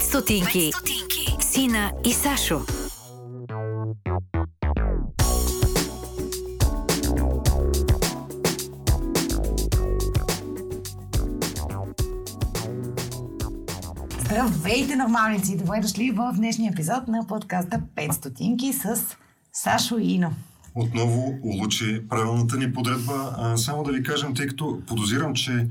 5 стотинки. Сина и Сашо. Здравейте, нормалници! Добре дошли в днешния епизод на подкаста 5 стотинки с Сашо и Ино. Отново улучи правилната ни подредба. А, само да ви кажем, тъй като подозирам, че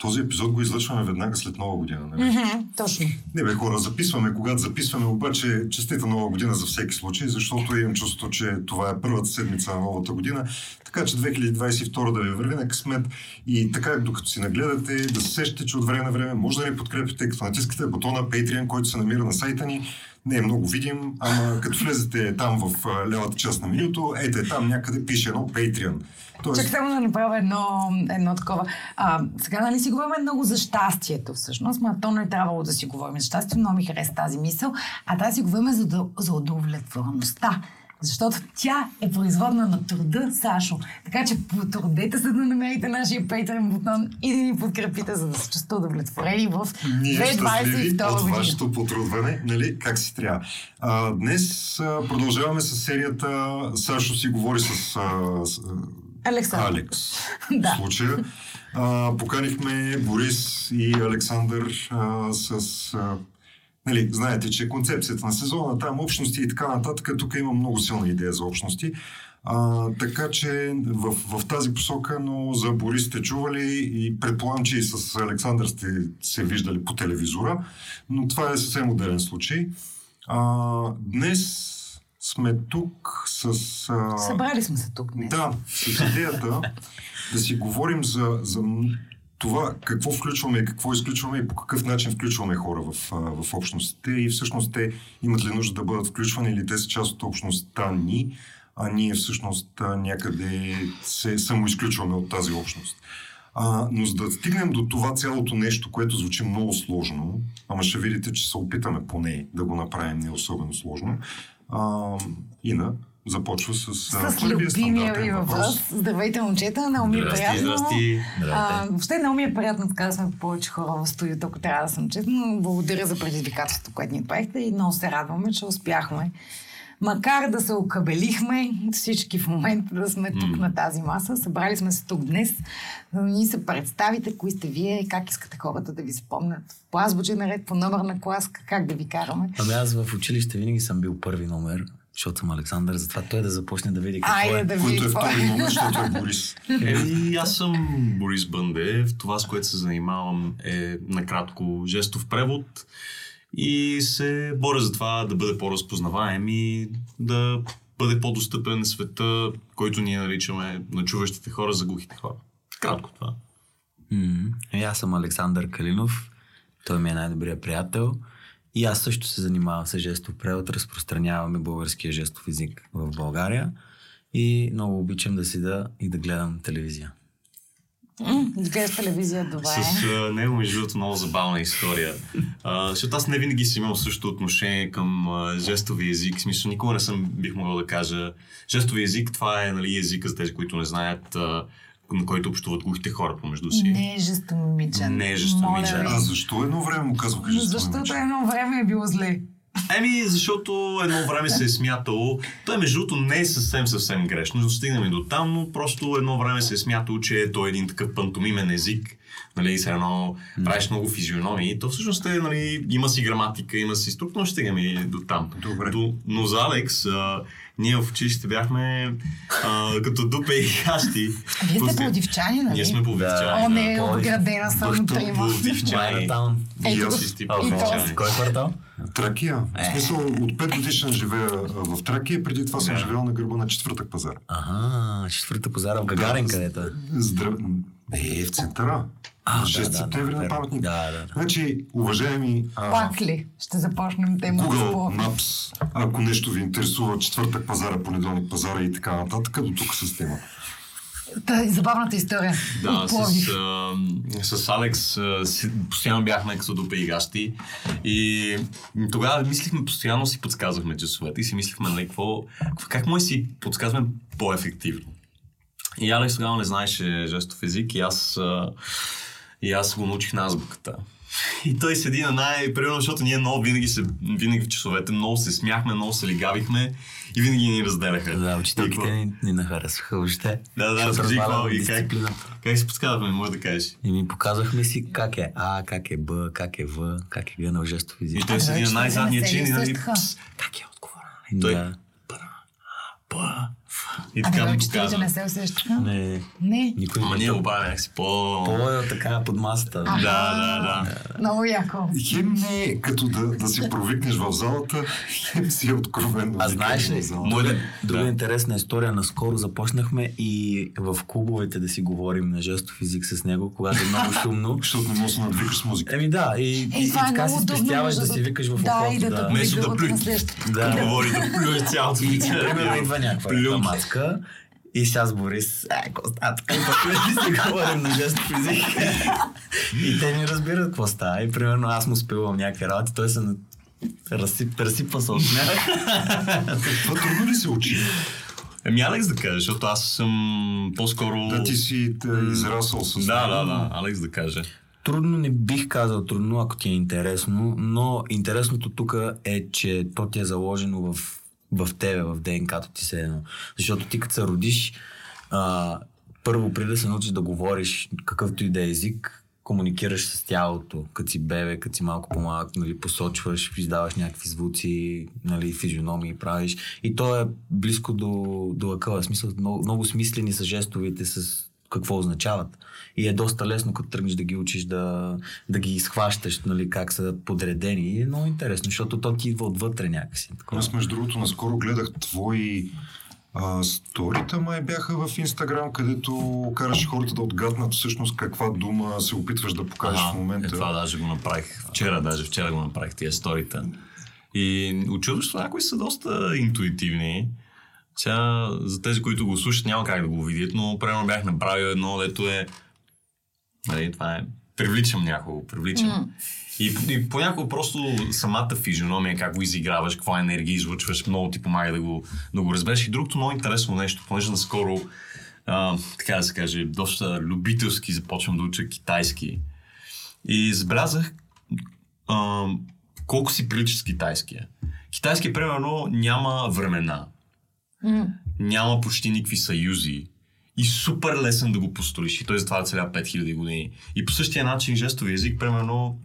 този епизод го излъчваме веднага след нова година. Нали? Mm-hmm, точно. Не бе, хора, записваме, когато записваме, обаче честита нова година за всеки случай, защото имам чувство, че това е първата седмица на новата година. Така че 2022 да ви върви на късмет и така, докато си нагледате, да се сещате, че от време на време може да ни подкрепите, като натискате бутона Patreon, който се намира на сайта ни. Не е много видим, ама като влезете там в а, левата част на менюто, ете там някъде пише едно Patreon. Тоест... Чак само да направя едно, едно такова. А, сега нали си говорим много за щастието всъщност, но то не е трябвало да си говорим за щастието, но ми хареса тази мисъл, а да си говорим за, за удовлетвореността. Защото тя е производна на труда, Сашо. Така че потрудете се да намерите нашия Patreon бутон и да ни подкрепите, за да се чувствате удовлетворени в 2022 година. от вашето потрудване, нали, как си трябва. А, днес а, продължаваме с серията Сашо си говори с, а, с Александър. Алекс. да. В случая. А, поканихме Борис и Александър а, с... А, нали, знаете, че концепцията на сезона, там общности и така нататък, тук има много силна идея за общности. А, така че в, в тази посока, но за Борис сте чували и предполагам, че и с Александър сте се виждали по телевизора, но това е съвсем отделен случай. А, днес сме тук с... А... Събрали сме се тук днес. Да, с идеята да си говорим за, за това какво включваме и какво изключваме и по какъв начин включваме хора в, в общностите и всъщност те имат ли нужда да бъдат включвани или те са част от общността ни, а ние всъщност някъде се самоизключваме от тази общност. А, но за да стигнем до това цялото нещо, което звучи много сложно, ама ще видите, че се опитаме поне да го направим не особено сложно, а, Ина започва с, с любимия ви въпрос. Здравейте, момчета. Много ми е приятно. Здрасти. А, въобще много ми е приятно така да сме повече хора в студиото, ако трябва да съм честна. Благодаря за предизвикателството, което ни правихте и много се радваме, че успяхме. Макар да се окабелихме всички в момента да сме тук mm. на тази маса, събрали сме се тук днес, да ни се представите, кои сте вие, как искате хората да ви запомнят. По азбучен наред, по номер на клас, как да ви караме. Ами аз в училище винаги съм бил първи номер, защото съм Александър, затова той да започне да види какво Айде, е. Да Който е втори номер, защото е Борис. Е, аз съм Борис Бънде. Това, с което се занимавам е накратко жестов превод и се боря за това да бъде по-разпознаваем и да бъде по-достъпен света, който ние наричаме на чуващите хора за глухите хора. Кратко това. Mm-hmm. Аз съм Александър Калинов. Той ми е най-добрият приятел. И аз също се занимавам с жестов превод, разпространяваме българския жестов език в България и много обичам да си да и да гледам телевизия. Да гледаш телевизия, добре. С uh, него, между другото, много забавна история. Uh, защото аз не винаги съм имал същото отношение към uh, жестови език. В смисъл, никога не съм, бих могъл да кажа, жестови език, това е нали, езика за тези, които не знаят, uh, на който общуват глухите хора помежду си. Не е жестомимичен. Не е жестомимичен. А защо едно време му казваха жестомимичен? Защото едно време е било зле. Еми, защото едно време се е смятало. Той, между другото, не е съвсем съвсем грешно, но стигнем и до там, но просто едно време се е смятало, че е той един такъв пантомимен език. Нали, се едно правиш много физиономии. То всъщност е, нали, има си граматика, има си структура, ще стигаме и до там. Добре. До, но за Алекс, а, ние в училище бяхме а, като дупе и хащи. Вие сте плодивчани, нали? Ние сме плодивчани. О, не, отградена съм трима. Плодивчани. Ето, Ние си и то. Кой квартал? Тракия. В смисъл, от 5 годишен живея в Тракия, преди това съм живеел на гърба на четвъртък пазар. Ага, четвърта пазара в Гагарин, където е. Здрав... Е, в центъра. А, 6 да, да, септември да, на паметник. да, да. Значи, уважаеми а, Пак ли? Ще започнем тема Google. Maps, ако нещо ви интересува, четвъртък пазара, понеделник пазара и така нататък, до тук с тема. Та, забавната история. Да, с, а, с Алекс а, си, постоянно бяхме като до пейгащи и тогава мислихме постоянно си подсказвахме часовете и си мислихме, нали, какво, как може си подсказваме по-ефективно. И Алекс тогава не знаеше жестов език и аз, а, и аз го научих на азбуката. И той седи на най... Примерно, защото ние много винаги, се, винаги в часовете много се смяхме, много се лигавихме и винаги ни разделяха. Да, учителките ни, ни нахаресваха въобще. Да, да, скажи какво и как, как се подсказваме, може да кажеш. И ми показвахме си как е А, как е Б, как е В, как е Г на жестов език. И той седи на най-задния чин и нали... Как е отговора? Той- Да. Б, Ф. И А така ми показва. не се усещаха? Не, Не. никой Ама не ние го обаче някакси по... По така под масата. Да, да, да. Много яко. Хем не е като да, да си провикнеш в залата, хем си е откровенно. А знаеш ли. Може друга, да- да. интересна история, наскоро започнахме и в клубовете да си говорим на жестов език с него, когато е много шумно. Защото не можеш да се надвикаш с музика. Еми да, и, Е, и, това е така си спестяваш да си викаш в Да, ухото. и да да гърлото плюй. Да. Да. Говори да плюе цялото И примерно идва някаква Мацка и сега с Борис, е, какво става така? И пък си говорим на жестов език. и те не разбират какво става. И примерно аз му спивам някакви работи, той се на- разсип, разсипва се от смях. Това трудно ли се учи? Еми, Алекс да каже, защото аз съм по-скоро... Да, ти си те, израсъл с Да, да, да. Алекс да каже. Трудно не бих казал трудно, ако ти е интересно, но интересното тук е, че то ти е заложено в, в тебе, в ДНК-то ти се едно. Защото ти като се родиш, а, първо преди да се научиш да говориш какъвто и да е език, комуникираш с тялото, като си бебе, като си малко по-малък, нали, посочваш, издаваш някакви звуци, нали, физиономии правиш. И то е близко до, до акъла. Смисъл, много, много смислени са жестовите с какво означават. И е доста лесно, като тръгнеш да ги учиш, да, да ги изхващаш, нали, как са подредени. И е много интересно, защото то ти идва отвътре някакси. Такова. Аз между другото наскоро гледах твои а, сторита май бяха в Инстаграм, където караш хората да отгаднат всъщност каква дума се опитваш да покажеш в момента. Е, това даже го направих. Вчера, даже вчера го направих тия сторита. И очудващо някои са доста интуитивни. Сега, за тези, които го слушат, няма как да го видят, но примерно бях направил едно, дето е... Нали, това е... Привличам някого, привличам. И, и понякога просто самата физиономия, как го изиграваш, каква енергия излучваш, много ти помага да го, да го разбереш. И другото много интересно нещо, понеже наскоро, а, така да се каже, доста любителски започвам да уча китайски. И забелязах а, колко си прилича с китайския. Китайски, примерно, няма времена. Няма почти никакви съюзи. И супер лесен да го построиш. И той затова целя 5000 години. И по същия начин жестови език, примерно,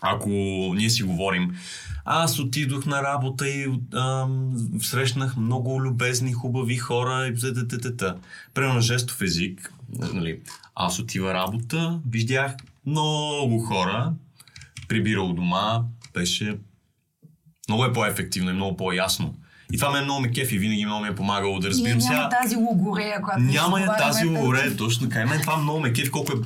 ако ние си говорим, аз отидох на работа и ам, срещнах много любезни, хубави хора и т.т. Примерно жестов език, нали, аз отива работа, видях много хора, прибира у дома, беше много е по-ефективно и много по-ясно. И това ме е много ме кефи, винаги много ми е помагало да разбирам няма сега. тази логорея, която Няма я разговаряме, тази че- точно така. И мен това много ме кефи, колко е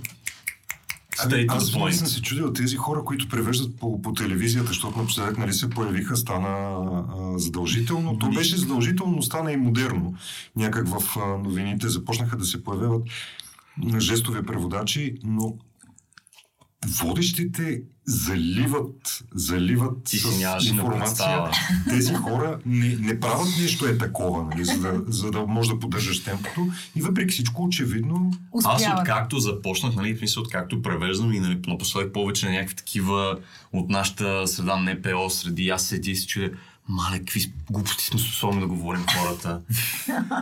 Ами, аз винаги съм се чудил тези хора, които превеждат по, по телевизията, защото напоследък нали, се появиха, стана а, задължително. То беше задължително, но стана и модерно. Някак в а, новините започнаха да се появяват жестови преводачи, но водещите заливат, заливат Ти с информация. Тези хора не, не правят нещо е такова, нали, за, да, за да може да поддържаш темпото. И въпреки всичко, очевидно, Аз Успяват. откакто започнах, нали, в смисъл, откакто превеждам и нали, напоследък повече на някакви такива от нашата среда НПО среди, аз седи и си чудя, мале, какви глупости сме способни да говорим хората.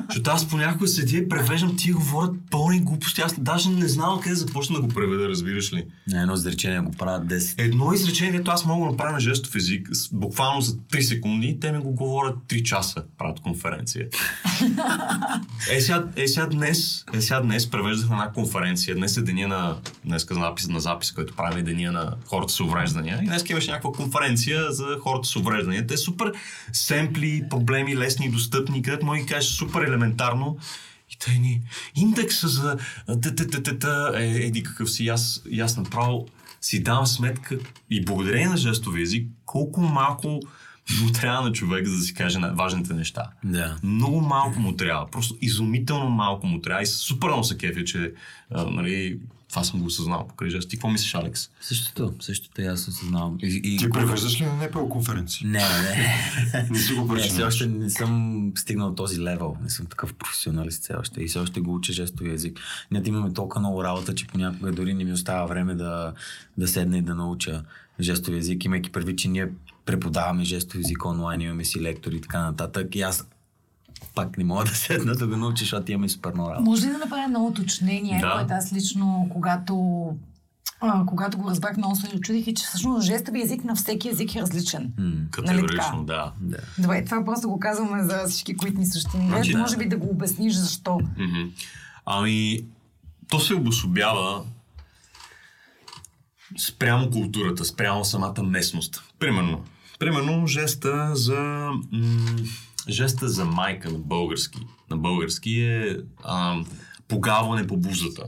Защото аз понякога седя и превеждам, тия говорят пълни глупости. Аз даже не знам къде започна да го преведа, разбираш ли. Не, едно изречение го правят 10. Едно изречение, което аз мога да направя на жестов език, буквално за 3 секунди, те ми го говорят 3 часа, правят конференция. Е сега, е, сега днес, е сега днес превеждах на една конференция. Днес е деня на, днес на запис, на запис, който правим е деня на хората с увреждания. И днес имаше някаква конференция за хората с увреждания. Те супер семпли, проблеми, лесни и достъпни, където може да кажеш супер елементарно. И те ни, индекса за е еди какъв си. Аз, аз направо си давам сметка и благодарение на жестови език, колко малко му трябва на човек, за да си каже важните неща. Да. Много малко му трябва. Просто изумително малко му трябва. И супер много се кефя, че а, нали, Това съм го осъзнал покрай жест. Ти какво мислиш, Алекс? Същото, същото и аз осъзнавам. И, и, Ти превеждаш ли на НПО конференции? Не, не. Не си го Не, все още не съм стигнал този левел. Не съм такъв професионалист все още. И все още го уча жестови език. Ние имаме толкова много работа, че понякога дори не ми остава време да, да седна и да науча жестови език, имайки предвид, че ние преподаваме жестови език онлайн, имаме си лектори и така нататък. И аз пак не мога да седна да го науча, защото имаме супер много работа. Може ли да направя едно уточнение, Да. което аз лично, когато, а, когато го разбрах, много се очудих и че всъщност жестови език на всеки език е различен. М, Категорично, да. да. Добре, това просто го казваме за всички, които ни също ни гледат. Значи, да. Може би да го обясниш защо. Ами, то се обособява спрямо културата, спрямо самата местност. Примерно, примерно жеста за, м- жеста за майка на български. На български е а, погаване по бузата.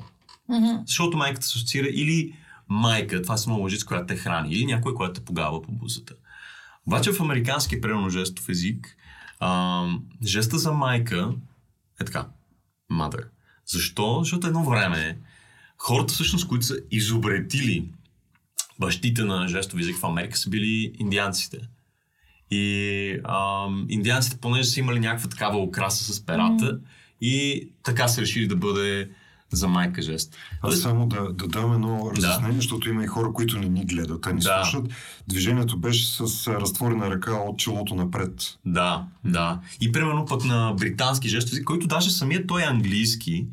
Защото майката се асоциира или майка, това са много която те храни, или някой, който те погава по бузата. Обаче в американски примерно жестов език, а, жеста за майка е така. Mother. Защо? Защото едно време хората всъщност, които са изобретили бащите на жестов език в Америка са били индианците. И ам, индианците, понеже са имали някаква такава украса с перата, и така са решили да бъде за майка жест. Аз само да, да дам едно разяснение, защото има и хора, които не ни гледат, те ни Да. слушат. Движението беше с а, разтворена ръка от челото напред. Да, да. И примерно пък на британски език, който даже самият той английски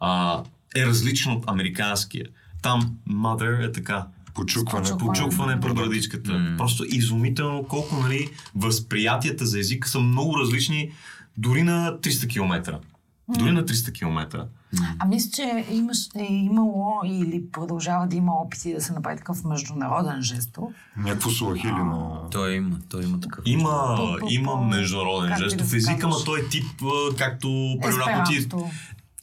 а, е различен от американския. Там mother е така. Почукване. Почукване. Почукване по брадичката. М. Просто изумително колко нали, възприятията за езика са много различни дори на 300 км. Дори на 300 км. А мисля, че имаш, е имало или продължава да има опити да се направи такъв международен жестов. Някакво суахили на... Той има, той има такъв. Има, има международен жестов език, ама той е тип, както примерно, ти.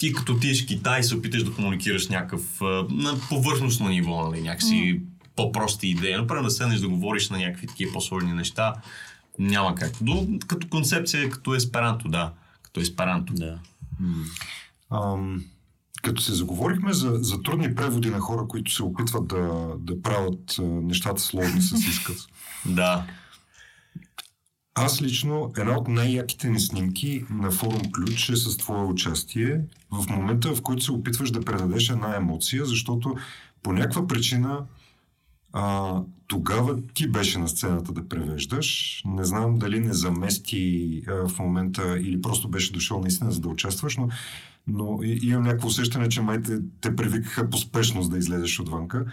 Ти като отидеш в Китай и се опиташ да комуникираш някакъв на повърхностно ниво, нали, някакси по-прости идеи. Например, да седнеш да говориш на някакви такива по-сложни неща, няма как. До, като концепция, като есперанто, да. Като есперанто. Да. Ам, като се заговорихме за, за трудни преводи на хора, които се опитват да, да правят нещата сложни с изказ. Да. Аз лично, една от най-яките ни снимки на форум Ключ е с твое участие в момента, в който се опитваш да предадеш една емоция, защото по някаква причина а, тогава ти беше на сцената да превеждаш. Не знам дали не замести а, в момента или просто беше дошъл наистина за да участваш, но, но имам някакво усещане, че май те, те привикаха по спешност да излезеш отвънка.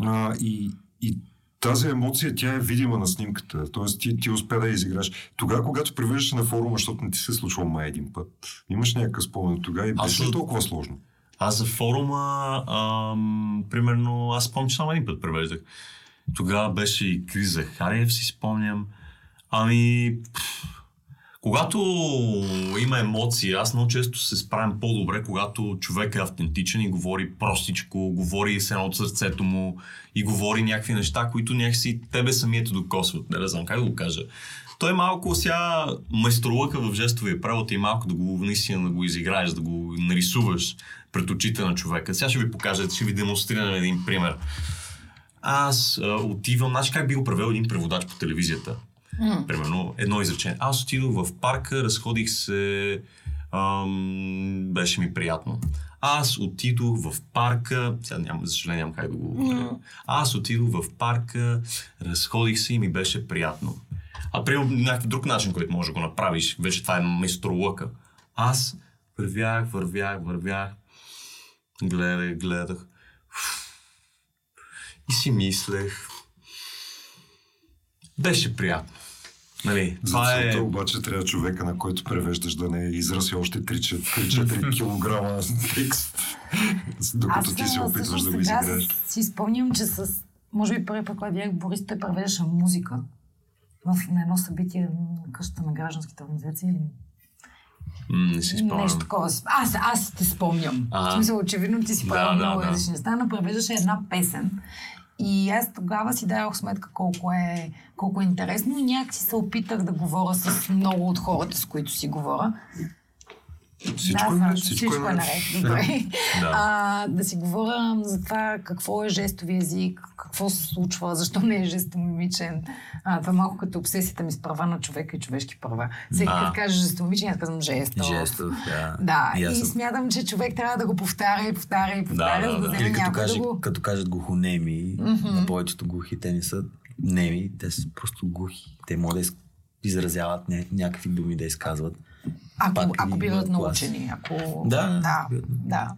А, и, и тази емоция, тя е видима на снимката. Тоест ти, ти успя да я изиграш. Тогава, когато превеждаш на форума, защото не ти се е случвало май един път, имаш някакъв спомен тогава и беше от- толкова сложно? Аз за форума, ам, примерно, аз спомням, че само един път превеждах. Тогава беше и Крис Захариев, си спомням. Ами, пф, когато има емоции, аз много често се справям по-добре, когато човек е автентичен и говори простичко, говори се едно от сърцето му и говори някакви неща, които някакси тебе самият те докосват. Не, да знам как да го кажа. Той е малко сега майсторлъка в жестовия превод и малко да го наистина да го изиграеш, да го нарисуваш пред очите на човека. Сега ще ви покажа, ще ви демонстрирам един пример. Аз а, отивам, значи как би го превел един преводач по телевизията. Примерно, едно изречение. Аз отидох в парка, разходих се, ам, беше ми приятно. Аз отидох в парка, сега няма, за съжаление нямам как да го... Аз отидох в парка, разходих се и ми беше приятно. А примерно някакъв друг начин, който можеш да го направиш, вече това е майсторлъка. Аз вървях, вървях, вървях, гледах, гледах. И си мислех. Беше приятно. Нали, За това е... целта обаче трябва човека, на който превеждаш да не изрази още 3-4 килограма текст, докато ти се опитваш да го изиграеш. си спомням, че с... Може би първи път, когато видях Борис, той превеждаше музика в, на едно събитие на къщата на гражданските организации. или не си спомням. Нещо такова. Аз, аз те спомням. А. В смисъл, очевидно ти си Да, правил да, много да. различни неща, но превеждаше една песен. И аз тогава си дадох сметка колко е, колко е интересно. Някакси се опитах да говоря с много от хората, с които си говоря. Всичко да, е наред, Сашо, всичко е всичко е наред. Да. а, да си говоря за това какво е жестови език, какво се случва, защо не е жестомимичен. А, това малко като обсесията ми с права на човека и човешки права. Всеки като каже жестомимичен, аз казвам жестов. Жестов, да. Да, И и, съм- смятам, че човек трябва да го повтаря и повтаря и повтаря, Да, да, да, да. вземе Или като, каже, да го... като кажат глухонеми, на повечето глухи, те не са неми, те са просто глухи. Те могат да из- изразяват ня- някакви думи да изказват. Ако, ако биват научени. Ако... Да, да. да.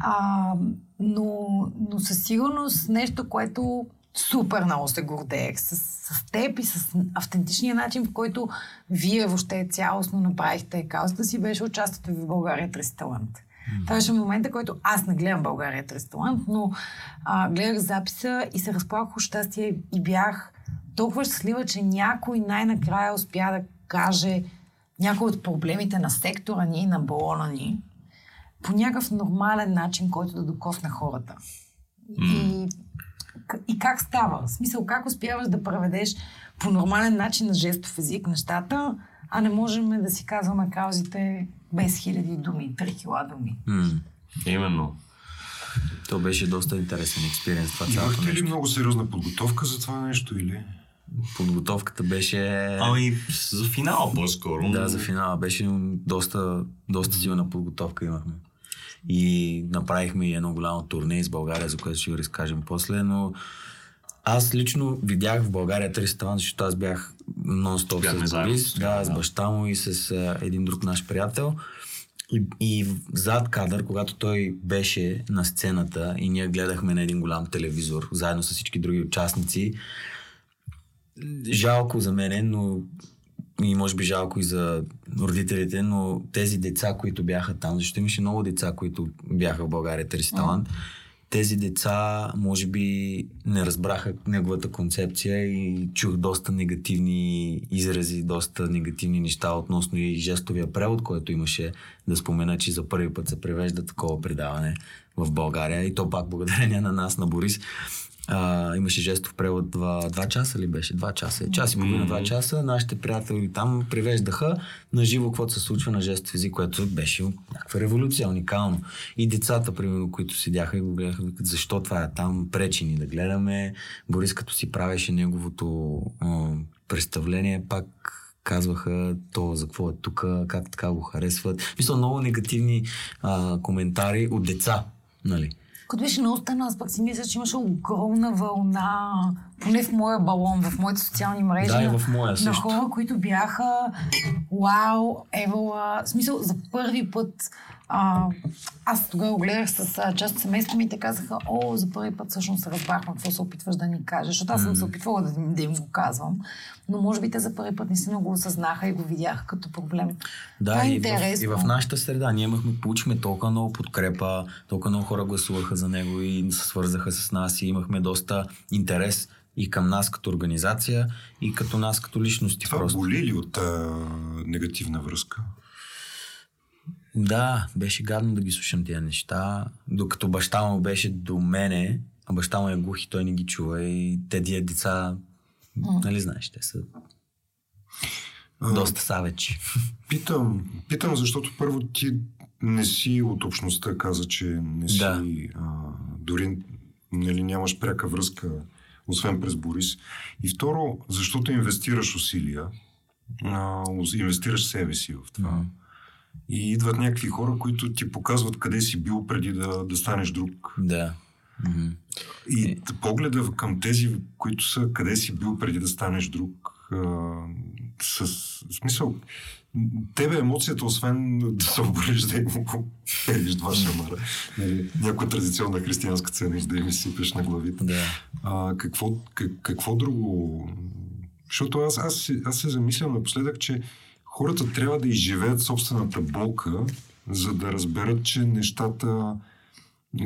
А, но, но със сигурност нещо, което супер много се гордеех с, с теб и с автентичния начин, в който вие въобще цялостно направихте каузата си, беше участието ви в България 300 талант. Това беше момента, който аз не гледам България 300 талант, но а, гледах записа и се разплаках от щастие и бях толкова щастлива, че някой най-накрая успя да каже някои от проблемите на сектора ни, на балона ни, по някакъв нормален начин, който да докосне хората. И, к- и как става? В смисъл, как успяваш да преведеш по нормален начин на жестов език нещата, а не можем да си казваме каузите без хиляди думи, три хила думи. М. Именно. То беше доста интересен експериенс това цялото Имахте ли нещо. много сериозна подготовка за това нещо или? Подготовката беше... Ами, за финала по-скоро. Да, за финала беше доста, доста силна подготовка имахме. И направихме и едно голямо турне из България, за което ще го разкажем после, но аз лично видях в България 300 талант, защото аз бях нон-стоп с Борис, да, с баща му и с а, един друг наш приятел. И, и зад кадър, когато той беше на сцената и ние гледахме на един голям телевизор, заедно с всички други участници, жалко за мене, но и може би жалко и за родителите, но тези деца, които бяха там, защото имаше много деца, които бяха в България търси талант, тези деца може би не разбраха неговата концепция и чух доста негативни изрази, доста негативни неща относно и жестовия превод, който имаше да спомена, че за първи път се превежда такова предаване в България и то пак благодарение на нас, на Борис. А, имаше жестов превод два, два часа ли беше? Два часа. Час и половина, два часа. Нашите приятели там превеждаха на живо каквото се случва на жестов език, което беше някаква революция, уникално. И децата, примерно, които седяха и го гледаха, викат, защо това е там, пречи ни да гледаме. Борис, като си правеше неговото а, представление, пак казваха то за какво е тук, как така го харесват. Мисля, много негативни а, коментари от деца, нали? Като беше много странно, аз пък си мисля, че имаше огромна вълна, поне в моя балон, в моите социални мрежи. Да, и на- в моя На също. хора, които бяха, вау, евала, в смисъл, за първи път а, аз тогава го гледах с а, част от семейството ми и те казаха, о, за първи път всъщност разбрахме какво се опитваш да ни кажеш, защото аз съм се опитвала да, им- да им го казвам, но може би те за първи път наистина го осъзнаха и го видяха като проблем. Да, Това е и, в, и в нашата среда. Ние имахме, получихме толкова много подкрепа, толкова много хора гласуваха за него и се свързаха с нас и имахме доста интерес и към нас като организация, и като нас като личности Това просто. боли ли от а, негативна връзка? Да, беше гадно да ги слушам тези неща, докато баща му беше до мене, а баща му е глух и той не ги чува и те тия деца, нали знаеш, те са А, доста савечи. Питам, питам, защото първо ти не си от общността, каза, че не си, Да. а, дори нали, нямаш пряка връзка, освен през Борис. И второ, защото инвестираш усилия, а, инвестираш себе си в това. Мгм. И идват някакви хора, които ти показват къде си бил преди да, да станеш друг. Да. И погледа към тези, които са къде си бил преди да станеш друг, а, с смисъл, тебе емоцията, освен да се обориш да им го пелиш два шамара, нали, някоя традиционна християнска ценност да им изсипеш на главите. Да. А, какво, как, какво друго? Защото аз, аз, аз се замислям напоследък, че хората трябва да изживеят собствената болка, за да разберат, че нещата,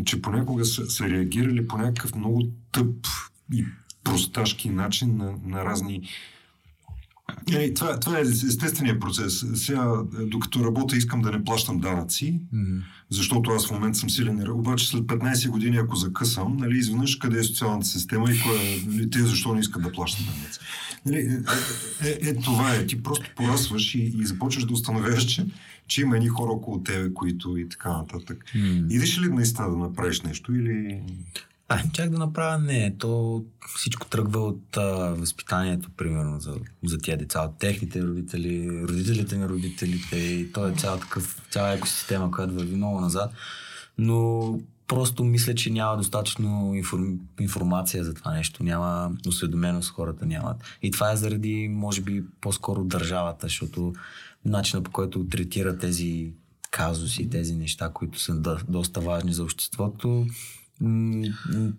че понякога са, са реагирали по някакъв много тъп и просташки начин на, на разни Е, това, това е естественият процес. Сега, докато работя, искам да не плащам данъци, Мгм. защото аз в момента съм силен. Обаче след 15 години, ако закъсам, нали, изведнъж къде е социалната система и кой е, нали, те защо не искат да плащат данъци. Нали, е, е, е, това е. Ти просто порасваш и, и започваш да установяваш, че, че има едни хора около тебе, които и така нататък. М. Идеш ли наистина да направиш нещо или... А, чак да направя не. То всичко тръгва от а, възпитанието, примерно, за, за тия деца, от техните родители, родителите на родителите. И то е цяла такъв, цяла екосистема, която върви много назад. Но просто мисля, че няма достатъчно информ, информация за това нещо. Няма осведоменост хората нямат. И това е заради, може би, по-скоро държавата, защото начина по който третира тези казуси, тези неща, които са да, доста важни за обществото,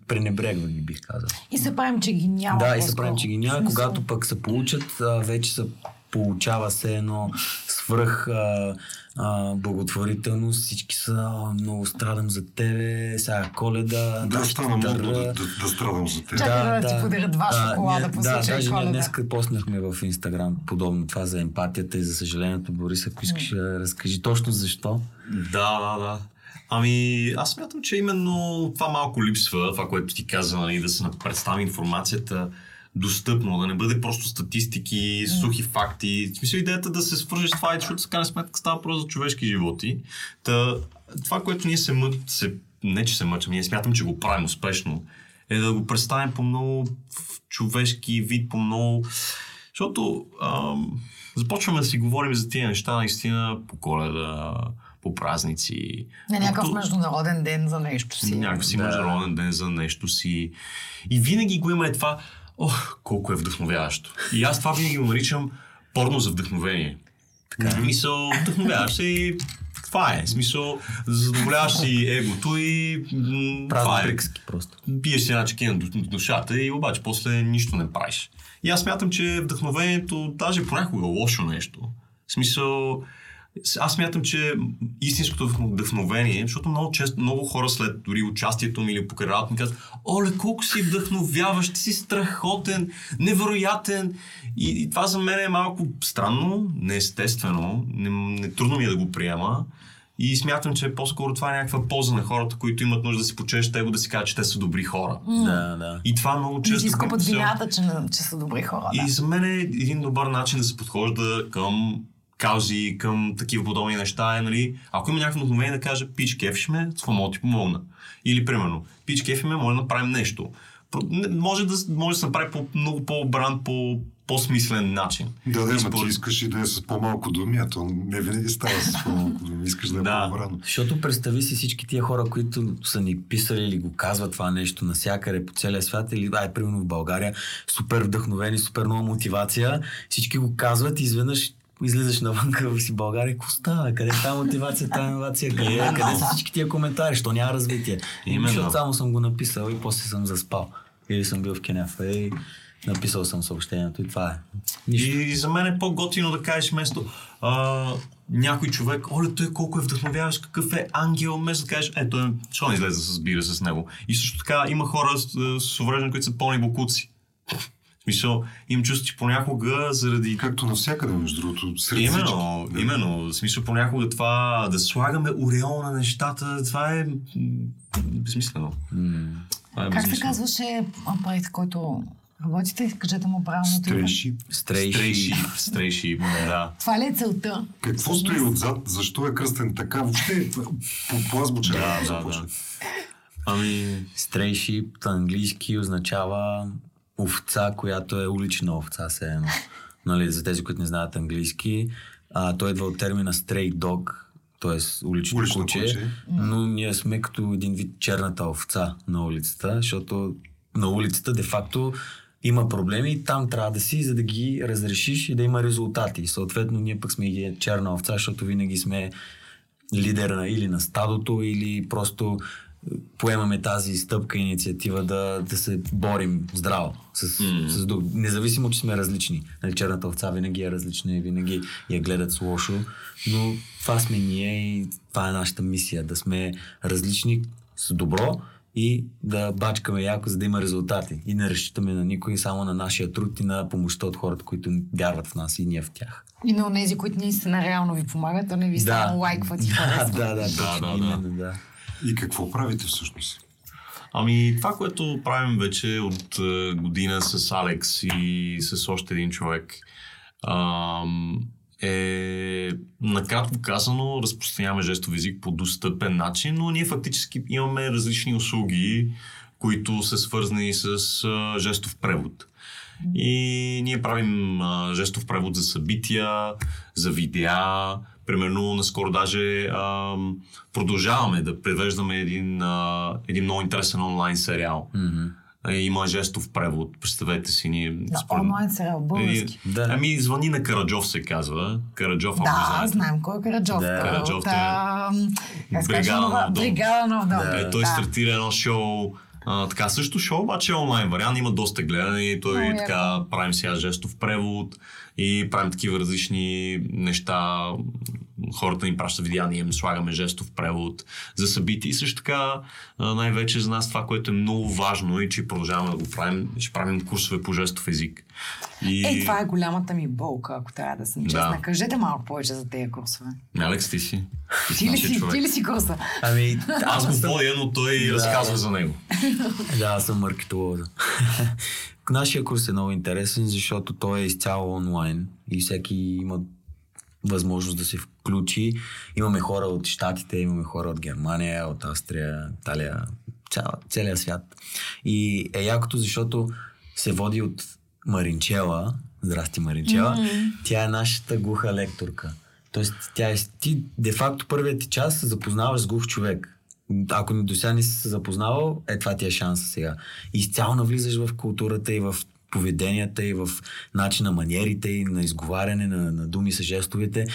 пренебрегвани, бих казал. И се правим, че ги няма. да, и се правим, че ги няма. Когато пък се получат, вече се получава се едно свръх а, а, благотворителност. Всички са «О, много страдам за тебе, сега коледа, Да, стана да, държа». да, да страдам за теб. Чакай да ти подаря два А, шоколада по Да, случай даже Коледа. днес поснахме в Инстаграм подобно това за емпатията и за съжалението. Борис, ако искаш да разкажи точно защо. Да, да, да. Ами, аз смятам, че именно това малко липсва, това, което ти каза, нали, да се представи информацията достъпно, да не бъде просто статистики, сухи факти. В смисъл идеята да се свържеш с това, защото в крайна сметка става просто за човешки животи. Та, това, което ние се, мъ... се не че се мъчим, ние смятам, че го правим успешно, е да го представим по много човешки вид, по много... Защото ам, започваме да си говорим за тия неща наистина по коледа, по празници. На някакъв Докато- международен ден за нещо си. някакъв си Да. международен ден за нещо си. И винаги го има е това, ох, колко е вдъхновяващо. И аз това винаги го наричам порно за вдъхновение. Така, в смисъл, вдъхновяваш се и това е. В смисъл, задоволяваш си егото и м, това е. просто. Биеш си една чеки на ду- душата и обаче после нищо не правиш. И аз смятам, че вдъхновението даже понякога е лошо нещо. В смисъл, аз смятам, че истинското вдъхновение, защото много често, много хора след дори участието ми или покрай ми казват, оле, колко си вдъхновяваш, ти си страхотен, невероятен. И, и това за мен е малко странно, неестествено, не, не, трудно ми е да го приема. И смятам, че по-скоро това е някаква полза на хората, които имат нужда да си почеш его да си кажат, че те са добри хора. Да, да. И това много често... изкупат се- вината, че, че са добри хора. и Да. за мен е един добър начин да се подхожда към каузи, към такива подобни неща е, нали, ако има някакво вдъхновение да каже, пич, кефиш ме, това мога да ти помогна. Или, примерно, пич, кефи ме, може да направим нещо. Може да, може да се направи по много по-обран, по по-смислен начин. Да, да, ама ти според- искаш и да е с по-малко думи, а то не винаги става с по-малко думи. Искаш да е Да. по-обрано. Защото представи си всички тия хора, които са ни писали или го казват това нещо навсякъде по целия свят или ай, примерно в България, супер вдъхновени, супер много мотивация, всички го казват и изведнъж излизаш навън в си България, какво става? Къде е тази мотивация, тази иновация? Къде, е? къде са всички тия коментари? Що няма развитие? Именно. Защото само съм го написал и после съм заспал. Или съм бил в кенефа и написал съм съобщението и това е. Нищо. И за мен е по-готино да кажеш вместо а, някой човек, оле, той колко е вдъхновяващ, какъв е ангел, вместо да кажеш, е, той защо не излезе да се сбира с него. И също така има хора с, с увреждане, които са пълни бокуци. В смисъл, им чувство, че понякога заради Както навсякъде, между другото, сред Именно, всички. Именно. В смисъл понякога това да слагаме ореол на нещата, това е безсмислено. Това е Как се казваше проект, който работите? Кажете му правилното. Стрейши. Стрейши. Стрейши, да. Това ли е целта? Какво стои отзад? Защо е кръстен така? Въобще по, по азбучен Да, да, да. Ами, Стрейшип на английски означава овца, която е улична овца, се едно. Нали, за тези, които не знаят английски, а, той идва от термина stray dog, т.е. улично, Улично куче, куче. но ние сме като един вид черната овца на улицата, защото на улицата де-факто има проблеми и там трябва да си, за да ги разрешиш и да има резултати. Съответно ние пък сме и черна овца, защото винаги сме лидер на, или на стадото, или просто поемаме тази стъпка, инициатива да, да се борим здраво. С, М. с, друг- независимо, че сме различни. Нали, черната овца винаги е различна и винаги я гледат с лошо, но това сме ние и това е нашата мисия. Да сме различни с добро и да бачкаме яко, за да има резултати. И не разчитаме на никой, само на нашия труд и на помощта от хората, които вярват в нас и ние в тях. И на тези, които наистина реално ви помагат, а не ви само лайкват и да, харесват. да, да, точно, да, да. именно, да. И какво правите всъщност? Ами, това, което правим вече от е, година с Алекс и с още един човек, е, накратко казано, разпространяваме жестов език по достъпен начин, но ние фактически имаме различни услуги, които са свързани с а, жестов превод. И ние правим а, жестов превод за събития, за видеа. Примерно, наскоро даже а, продължаваме да превеждаме един, а, един много интересен онлайн сериал. Е, Има жестов превод. Представете си, ние... На според- онлайн сериал, български. Е, Да. Ами, звъни на Караджов се казва. Караджов, ако Да, знаете. знаем кой е Караджов. Да. Караджов, е Бригада дом. Бригада дом. Да. Е, той Да. стартира едно шоу, а, така също шоу, обаче е онлайн вариант, има доста гледани, той Много така правим сега жестов превод и правим такива различни неща, хората ни пращат видеа, ние им слагаме жестов превод за събития и също така най-вече за нас това, което е много важно и че продължаваме да го правим, ще правим курсове по жестов език. И... Ей, това е голямата ми болка, ако трябва да съм честна. Да. Кажете малко повече за тези курсове. Алекс, ти си. Ти ли си, човек. ти ли си курса? Ами, Аз го водя, но той разказва за него. Да, аз съм маркетолог. Нашия курс е много интересен, защото той е изцяло онлайн и всеки има възможност да се включи. Имаме хора от Штатите, имаме хора от Германия, от Австрия, Италия, цял, целия свят. И е якото, защото се води от Маринчела. Здрасти, Маринчела. Mm-hmm. Тя е нашата глуха лекторка. Тоест, тя е, ти, де-факто, първият ти час се запознаваш с глух човек. Ако до сега не си се запознавал, е това ти е шанса сега. И изцяло навлизаш в културата и в поведенията и в начина, маниерите и на изговаряне на, на думи с жестовете.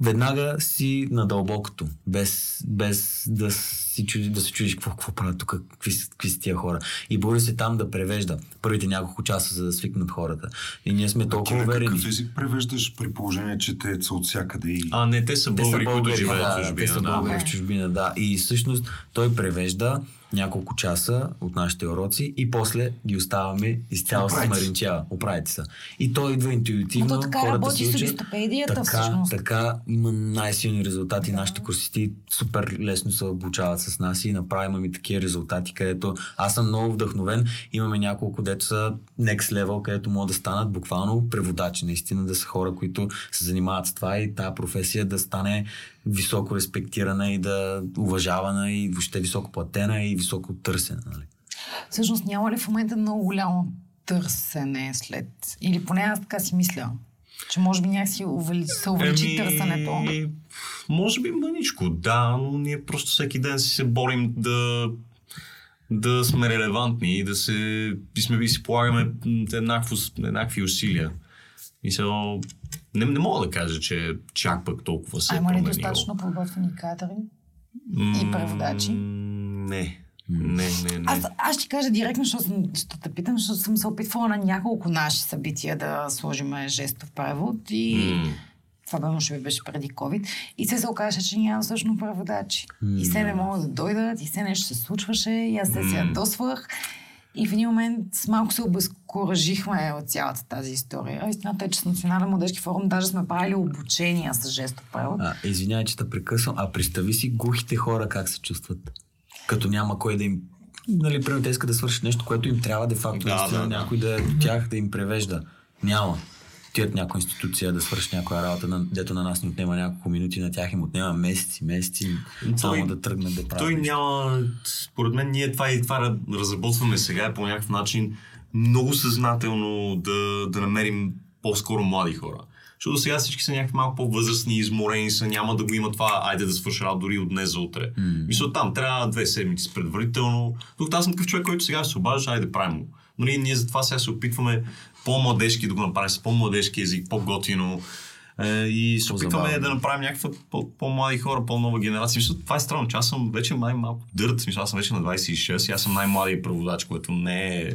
Веднага си на дълбокото, без, без да, си чуди, да се чудиш какво, какво правят тук, какви, са- какви са тия хора. И Борис се там да превежда първите няколко часа, за да свикнат хората. И ние сме Ти толкова на уверени. какъв език превеждаш при положение, че те са от всякъде и... А, не, те са Те са българи, които българи, живеят да, в те са чужбина. Да. българи в чужбина, да. И всъщност той превежда няколко часа от нашите уроци и после ги оставаме изцяло с Оправите се. Маринчева. Оправите са. И той идва интуитивно. Но то така хората работи се с листопедията, така, всъщност. Така има най-силни резултати. Нашите курсисти супер лесно се обучават с нас и направо имаме такива резултати, където аз съм много вдъхновен. Имаме няколко дето са next level, където могат да станат буквално преводачи. Наистина да са хора, които се занимават с това и тази професия да стане високо респектирана и да уважавана и въобще високо платена и високо търсена. Нали? Всъщност няма ли в момента много голямо търсене след... Или поне аз така си мисля, че може би някакси увели... се увеличи търсенето. Може би мъничко, да, но ние просто всеки ден си се борим да да сме релевантни и да се и сме и си полагаме еднакво, еднакви усилия. И сега не, не мога да кажа, че чак пък толкова се А е има ли променило. достатъчно подготвени кадри? И преводачи? Не. Не, не, не. Аз, аз ще кажа директно, защото ще те питам, защото съм се опитвала на няколко наши събития да сложим жестов превод и М. това бе, може би беше преди COVID. И се се окаже, че няма всъщност преводачи. И се не могат да дойдат, и се нещо се случваше, и аз се се ядосвах. И в един момент малко се обезкуражихме от цялата тази история. Истината е, че с Национален младежки форум даже сме правили обучения с жестов превод. А, извинявай, че те прекъсвам. А представи си глухите хора как се чувстват. Като няма кой да им... Нали, примерно те искат да свършат нещо, което им трябва де-факто Да, да, да. някой да е до тях да им превежда. Няма. Тият някоя институция да свършат някоя работа, на, дето на нас ни отнема няколко минути, на тях им отнема месеци, месеци, само Той- да тръгнат да правят. Той нещо. няма, според мен, ние това и това разработваме сега по някакъв начин много съзнателно да, да намерим по-скоро млади хора. Защото сега всички са някакви малко по-възрастни, изморени са, няма да го има това, айде да свърша работа дори от днес за утре. Mm. Мисля, там трябва две седмици предварително. Тук аз съм такъв човек, който сега се обажда, айде правим го. Нали, ние затова сега се опитваме по-младежки да го направим с по-младежки език, по-готино. Е, и се опитваме да направим някаква по- по-млади хора, по-нова генерация. Мисля, това е странно, че аз съм вече май малко дърт. Смисъл, аз съм вече на 26 и аз съм най-младият преводач, което не е,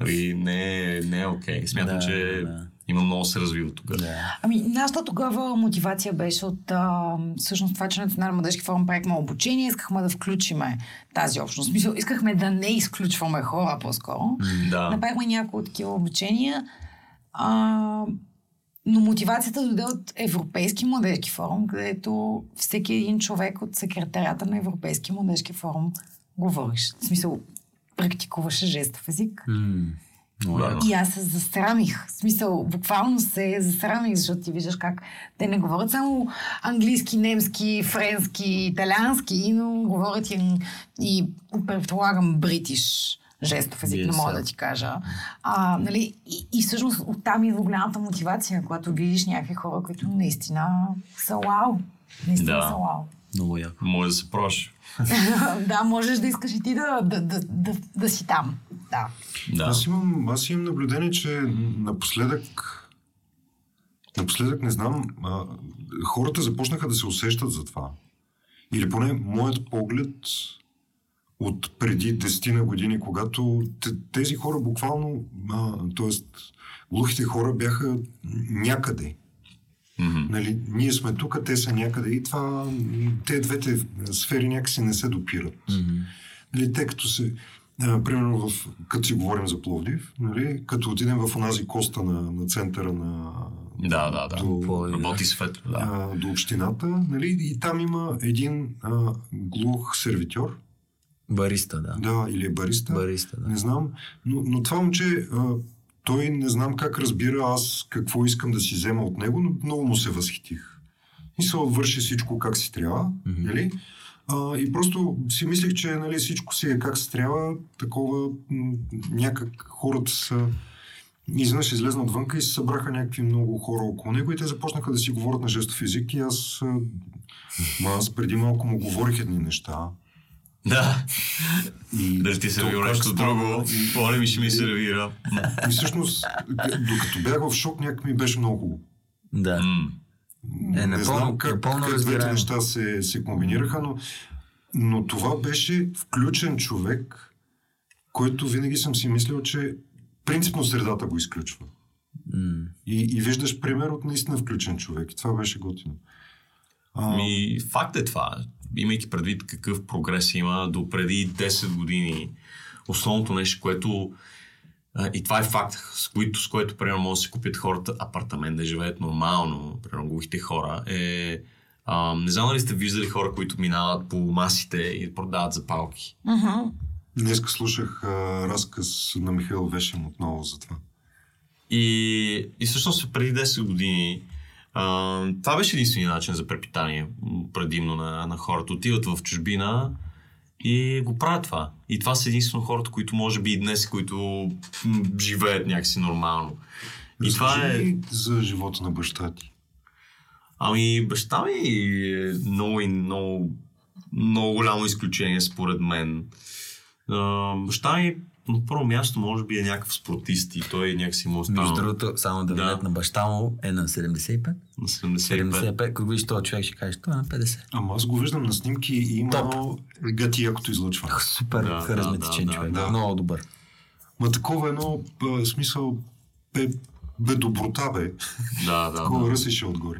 нали, не е, не е окей. Смятам, Да, че да. Има много се развива тогава. Да. Ами, нашата тогава мотивация беше от а, всъщност това, че Национален младежки форум правихме обучение, искахме да включиме тази общност. В Смисъл, искахме да не изключваме хора по-скоро. Да. Направихме някои такива обучения. А, но мотивацията дойде от Европейски младежки форум, където всеки един човек от секретарята на Европейски младежки форум говориш. В смисъл, практикуваше жестов език. Много Да. яко. И аз се засрамих. В смисъл, буквално се засрамих, защото ти виждаш как те не говорят само английски, немски, френски, италиански, но говорят и, и предполагам бритиш жестов език, не мога да ти кажа. А, нали, и, и всъщност оттам идва голямата мотивация, когато видиш някакви хора, които наистина са вау. Наистина Да. са вау. Много яко. Може да се проши. да, можеш да искаш и ти да, да, да, да, да си там. Да. Да. Аз имам, аз имам наблюдение, че напоследък напоследък не знам, а, хората започнаха да се усещат за това. Или поне моят поглед от преди 10 на години, когато тези хора буквално, а, т.е. глухите хора бяха някъде. Мгм. Нали, ние сме тук, те са някъде и това, те двете сфери някакси не се допират. Мгм. Нали, те като се, а, примерно, в, като си говорим за Пловдив, нали, като отидем в онази коста на, на центъра на Да, да, да. До- Работи светло, да. а, до общината, нали, и там има един а, глух сервитьор, Бариста, да. да, или е бариста, Бариста, да. не знам, но, но това момче, а, той не знам как разбира аз какво искам да си взема от него, но много му се възхитих. И се върши всичко как си трябва, Мгм. нали? А, и просто си мислех, че нали, всичко си е как си трябва, такова някак хората са изведнъж излезна отвънка и се събраха някакви много хора около него и те започнаха да си говорят на жестов език и аз, аз преди малко му говорих едни неща. Да. И Да ти сервира нещо друго. Поне ми ще ми сервира. И всъщност, докато бях в шок, някак ми беше много хубаво. Да. Е, не напълно- знам как, напълно как двете неща се, се комбинираха, но, но това беше включен човек, който винаги съм си мислил, че принципно средата го изключва. И, и виждаш пример от наистина включен човек. И това беше готино. А, Ми, факт е това. Имайки предвид какъв прогрес има до преди 10 години, основното нещо, което и това е факт, с, които, с което, примерно, може да си купят хората апартамент, да живеят нормално, примерно, глухите хора, е... А, не знам дали сте виждали хора, които минават по масите и продават запалки. Днеска слушах а, разказ на Михаил Вешем отново за това. И, и всъщност преди 10 години а, това беше единствения начин за препитание предимно на, на хората. Отиват в чужбина и го правят това. И това са единствено хората, които може би и днес, които живеят някакси нормално. И това е... за живота на баща ти. Ами баща ми е много, и много, много голямо изключение според мен. Баща ми на първо място може би е някакъв спортист и той някакси му е останал Между другото, само да Да. видят на баща му е на 75. на 75. 75, когато видиш този човек, ще кажеш, той е на 50. Ама аз го виждам на снимки и има Топ. гати якото излъчва. Супер Да, харизматичен да, да, човек. да. Много добър. Ма такова едно а, смисъл бе, бе доброта, бе. Да, да, Такова да. ръсеше отгоре.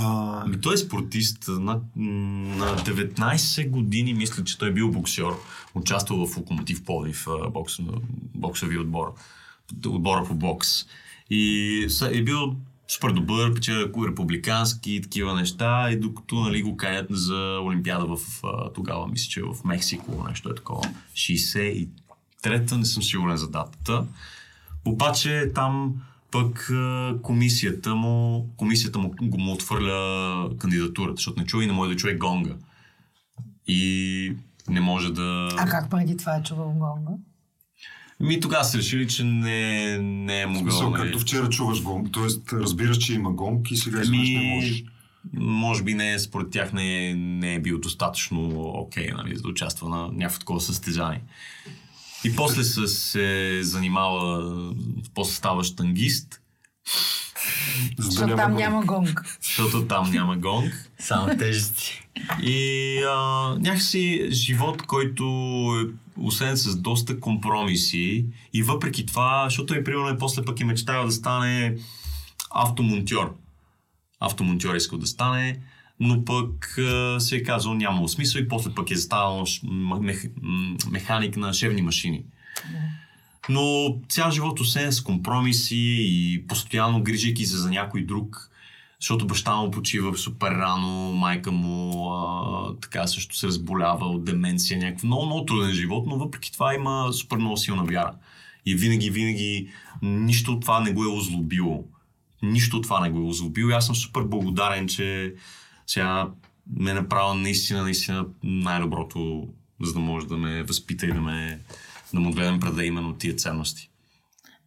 А, Ами той е спортист. На, на 19 години мисля, че той е бил боксер. Участвал в Локомотив Пловдив, бокс, боксови отбор. Отбора по бокс. И е бил супер добър, печеля републикански и такива неща. И докато нали, го каят за Олимпиада в, тогава, мисля, че в Мексико, нещо е такова. 63-та, не съм сигурен за датата. Обаче там пък комисията му, комисията му, го му отвърля кандидатурата, защото не чува и не може да чуе гонга. И не може да... А как преди това е чувал гонга? Ми тогава са решили, че не, не е могъл. смисъл, нали. както вчера чуваш гонг, т.е. разбираш, че има гонг и сега изведнъж не можеш. може би не, според тях не, е- не е бил достатъчно окей, нали, за да участва на някакво такова състезание. И после се, се занимава, после става штангист, Защото там няма гонг. защото там няма гонг. Само тежести. И а, някакси живот, който е освен с доста компромиси и въпреки това, защото и примерно и после пък е мечтава да стане автомонтьор. Автомонтьор е искал да стане, но пък а, се е казал нямало смисъл и после пък е станал мех, механик на шевни машини. Но цял живот освен с компромиси и постоянно грижайки се за някой друг, защото баща му почива супер рано, майка му а, така също се разболява от деменция, някакъв много, много труден живот, но въпреки това има супер много силна вяра. И винаги, винаги нищо от това не го е озлобило. Нищо от това не го е озлобило. И аз съм супер благодарен, че сега ме е направил наистина, наистина най-доброто, за да може да ме възпита и да ме да му гледам преда именно тия ценности.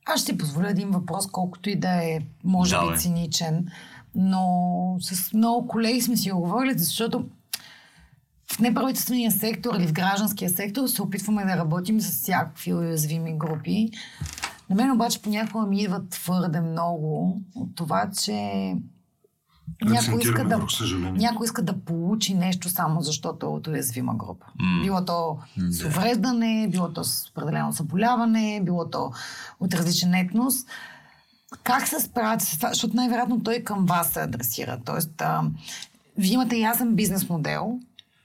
Аз ще ти позволя един въпрос, колкото и да е, може Давай. би, циничен, но с много колеги сме си го говорили, защото в неправителствения сектор или в гражданския сектор се опитваме да работим с всякакви уязвими групи. На мен обаче понякога ми идва твърде много от това, че някой иска, да, някой иска да получи нещо само защото е от уязвима група. М. Било то с увреждане, било то с определено заболяване, било то от различен етнос. Как се справяте с това? Защото най-вероятно той към вас се адресира. Тоест, а, вие имате ясен бизнес модел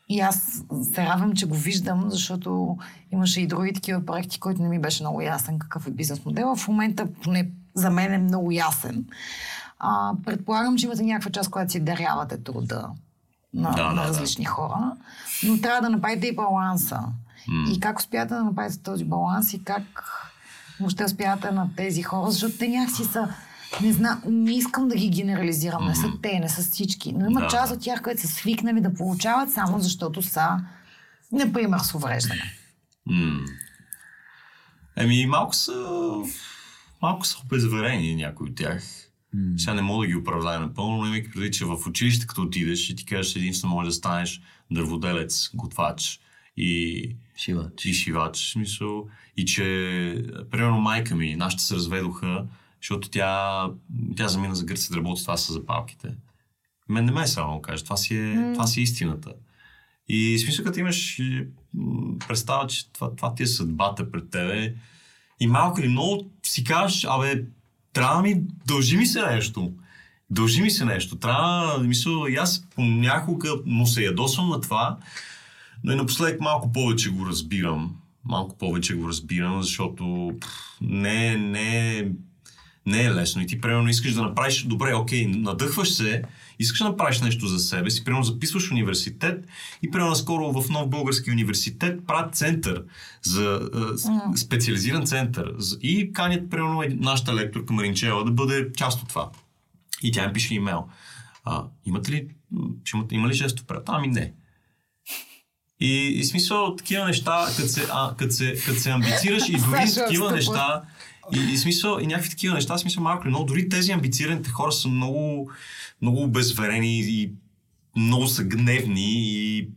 и аз се радвам, че го виждам, защото имаше и други такива проекти, които не ми беше много ясен какъв е бизнес модел. В момента, поне за мен е много ясен. А, предполагам, че имате някаква част, която си дарявате труда на, Да, на да, да. различни хора, но трябва да направите и баланса. М. И как успявате да направите този баланс и как въобще успявате на тези хора, защото те някакси са не знам, не искам да ги генерализирам, не са те, не са всички, но има Да, част от тях, които са свикнали да получават само защото са, например, с увреждане. Еми, малко са... Малко са обезверени някои от тях. Сега не мога да ги оправдая напълно, но имайки преди, че в училище, като отидеш и ти кажеш, единствено може да станеш дърводелец, готвач и, Шивач. и шивач. в Смисъл, и че, примерно, майка ми, нашите се разведоха, защото тя, тя замина за гърца да работи това с запалките. Мен не ме е само да кажа, това си е, това си е истината. И в смисъл, като имаш е, представа, че това, това ти е съдбата пред тебе, и малко или много си кажеш, абе, трябва ми, дължи ми се нещо. Дължи ми се нещо. Трябва, мисля, и аз понякога му се ядосвам на това, но и напоследък малко повече го разбирам. Малко повече го разбирам, защото пф, не, не, не е лесно. И ти, примерно, искаш да направиш, добре, окей, надъхваш се, искаш да направиш нещо за себе си, примерно записваш университет и примерно скоро в нов български университет правят център, за, с- специализиран център и канят, примерно, нашата лекторка Маринчева да бъде част от това. И тя ми пише имейл. А, имате ли, има ли жестов превод? Ами не. И, и смисъл, такива неща, като се, а, се, се амбицираш и дори такива неща, и, и смисъл, и някакви такива неща, смисъл малко или много, дори тези амбицираните хора са много, много обезверени и много са гневни и,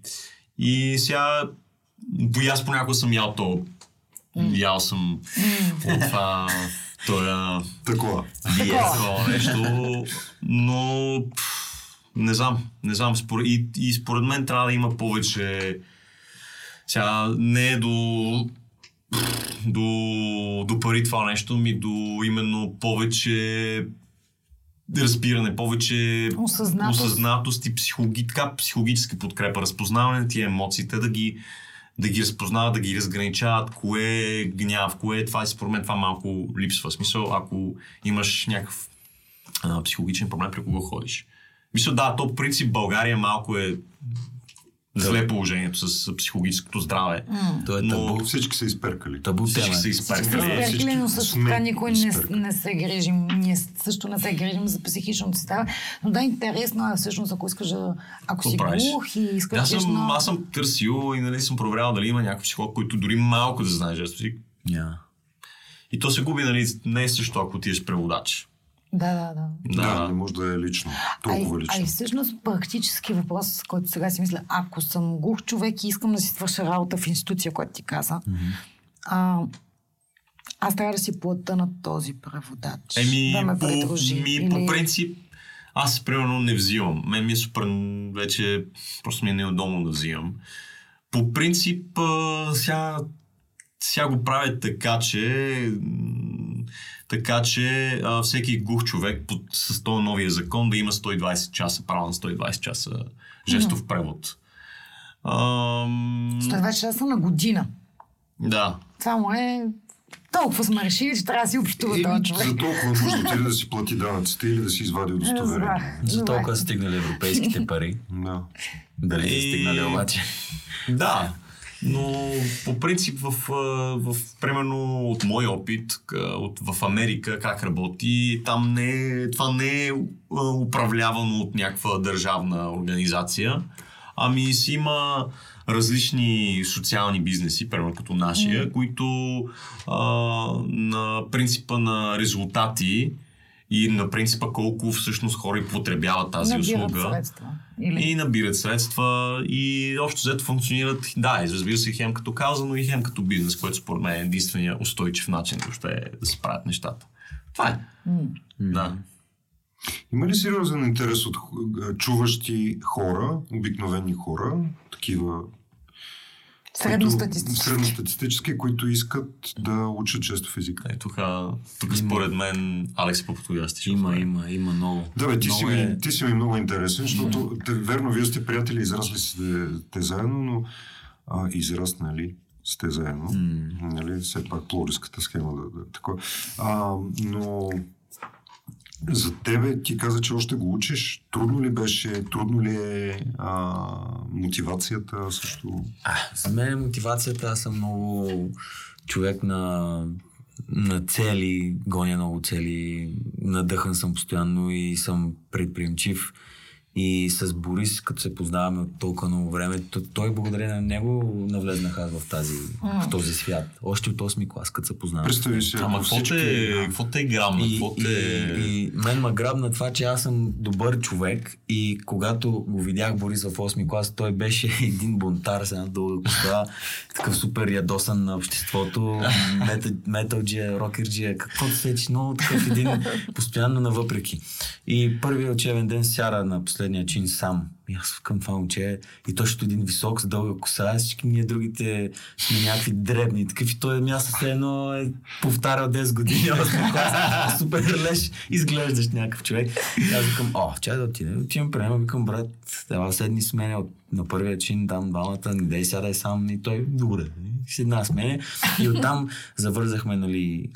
и сега и аз понякога съм ял то. Ял съм от това, това Такова. такова нещо, но не знам, не знам, според, и, и според мен трябва да има повече сега не е до до, до пари това нещо, ми до именно повече разбиране, повече Осъзнатост. осъзнатост и психологи, така, психологическа подкрепа, разпознаване на тия емоции, те да ги, да ги разпознават, да ги разграничават, кое е гняв, кое е това. И според мен това малко липсва. Смисъл, ако имаш някакъв а, психологичен проблем, при кого ходиш. Мисля, да, то принцип България малко е зле положението с психологическото здраве. То е Но- табу. Всички са изперкали. Табу Всички тема. са Всички изперкали. всички изперкали, но също така никой не, не се грижим. Ние също не се грижим за психичното си здраве. Но да, интересно е всъщност, ако искаш да... Ако Какво си правиш? глух и искаш Аз да съм, на... аз съм търсил и нали, съм проверял дали има някакъв психолог, който дори малко да знае жестов език. Няма. И то се губи, нали, не е също, ако ти еш преводач. Да, да, да. Да, не може да е лично. Толкова а, и, а и лично. всъщност практически въпрос, с който сега си мисля, ако съм глух човек и искам да си свърша работа в институция, която ти каза, mm-hmm. а, аз трябва да си плата на този преводач. Еми, да ме по, придружи. ми, или... по принцип, аз примерно не взимам. Мен ми е супер, вече просто ми е неудобно да взимам. По принцип, а, сега, сега го правят така, че Така че а, всеки глух човек под, с този новия закон да има 120 часа, право на 120 часа жестов превод. Ам, 120 часа на година. да. Само е... Толкова сме решили, че трябва да си общува този Или човек. за толкова може отиде да си плати данъците или да си извади удостоверение. За толкова са стигнали европейските пари. Да. Дали са И- стигнали обаче? Да, но по принцип в, а, в примерно от мой опит от, в Америка как работи, там не, това не е управлявано от някаква държавна организация, ами си има различни социални бизнеси, примерно като нашия, които а, на принципа на резултати и на принципа колко всъщност хора потребяват тази Набират услуга. средства. Или... И набират средства и общо взето функционират, да, и разбира се, хем като кауза, но и хем като бизнес, което според мен е единствения устойчив начин въобще да се правят нещата. Това е. Да. Има ли сериозен интерес от чуващи хора, обикновени хора, такива Средностатистически. средностатистически, които искат да учат жестов език? Е, тук, тук Има. според мен Алекс е по-подходящ. Има, има, има много. Да, бе, ти си, Много ми, е- ти си ми много интересен, защото те, верно, вие сте приятели, израсли сте те заедно, но а, израснали сте заедно. М. Нали, все пак плориската схема да, да такова. А, но за тебе ти каза, че още го учиш. Трудно ли беше? Трудно ли е а, мотивацията също? А, за мен мотивацията, аз съм много човек на, на цели, гоня много цели, надъхан съм постоянно и съм предприемчив. И с Борис, като се познаваме от толкова много време, то- той благодарение на него навлезнах аз в, тази, в този свят. Още от 8 клас, като се познаваме. Представи си, Ама какво те, какво те е грамна? И, Какво и, те... и мен ме грабна това, че аз съм добър човек и когато го видях Борис в 8 клас, той беше един бунтар с една дълга коса, такъв супер ядосан на обществото, метал, металджия, рокерджия, каквото се сечеш, много такъв един постоянно навъпреки. И първият учебен ден сяда на последния чин сам. И аз към момче и точно един висок с дълга коса, а всички ние другите сме някакви дребни. Такъв и той място все едно е повтарял 10 години. 8 клас. Супер леш, изглеждаш някакъв човек. И аз викам, о, чай да отидем. Отивам при него, викам, брат, ела седни с мене от, на първия чин, там двамата, не дей сядай сам. И той, добре, седна с мене. И оттам завързахме, нали,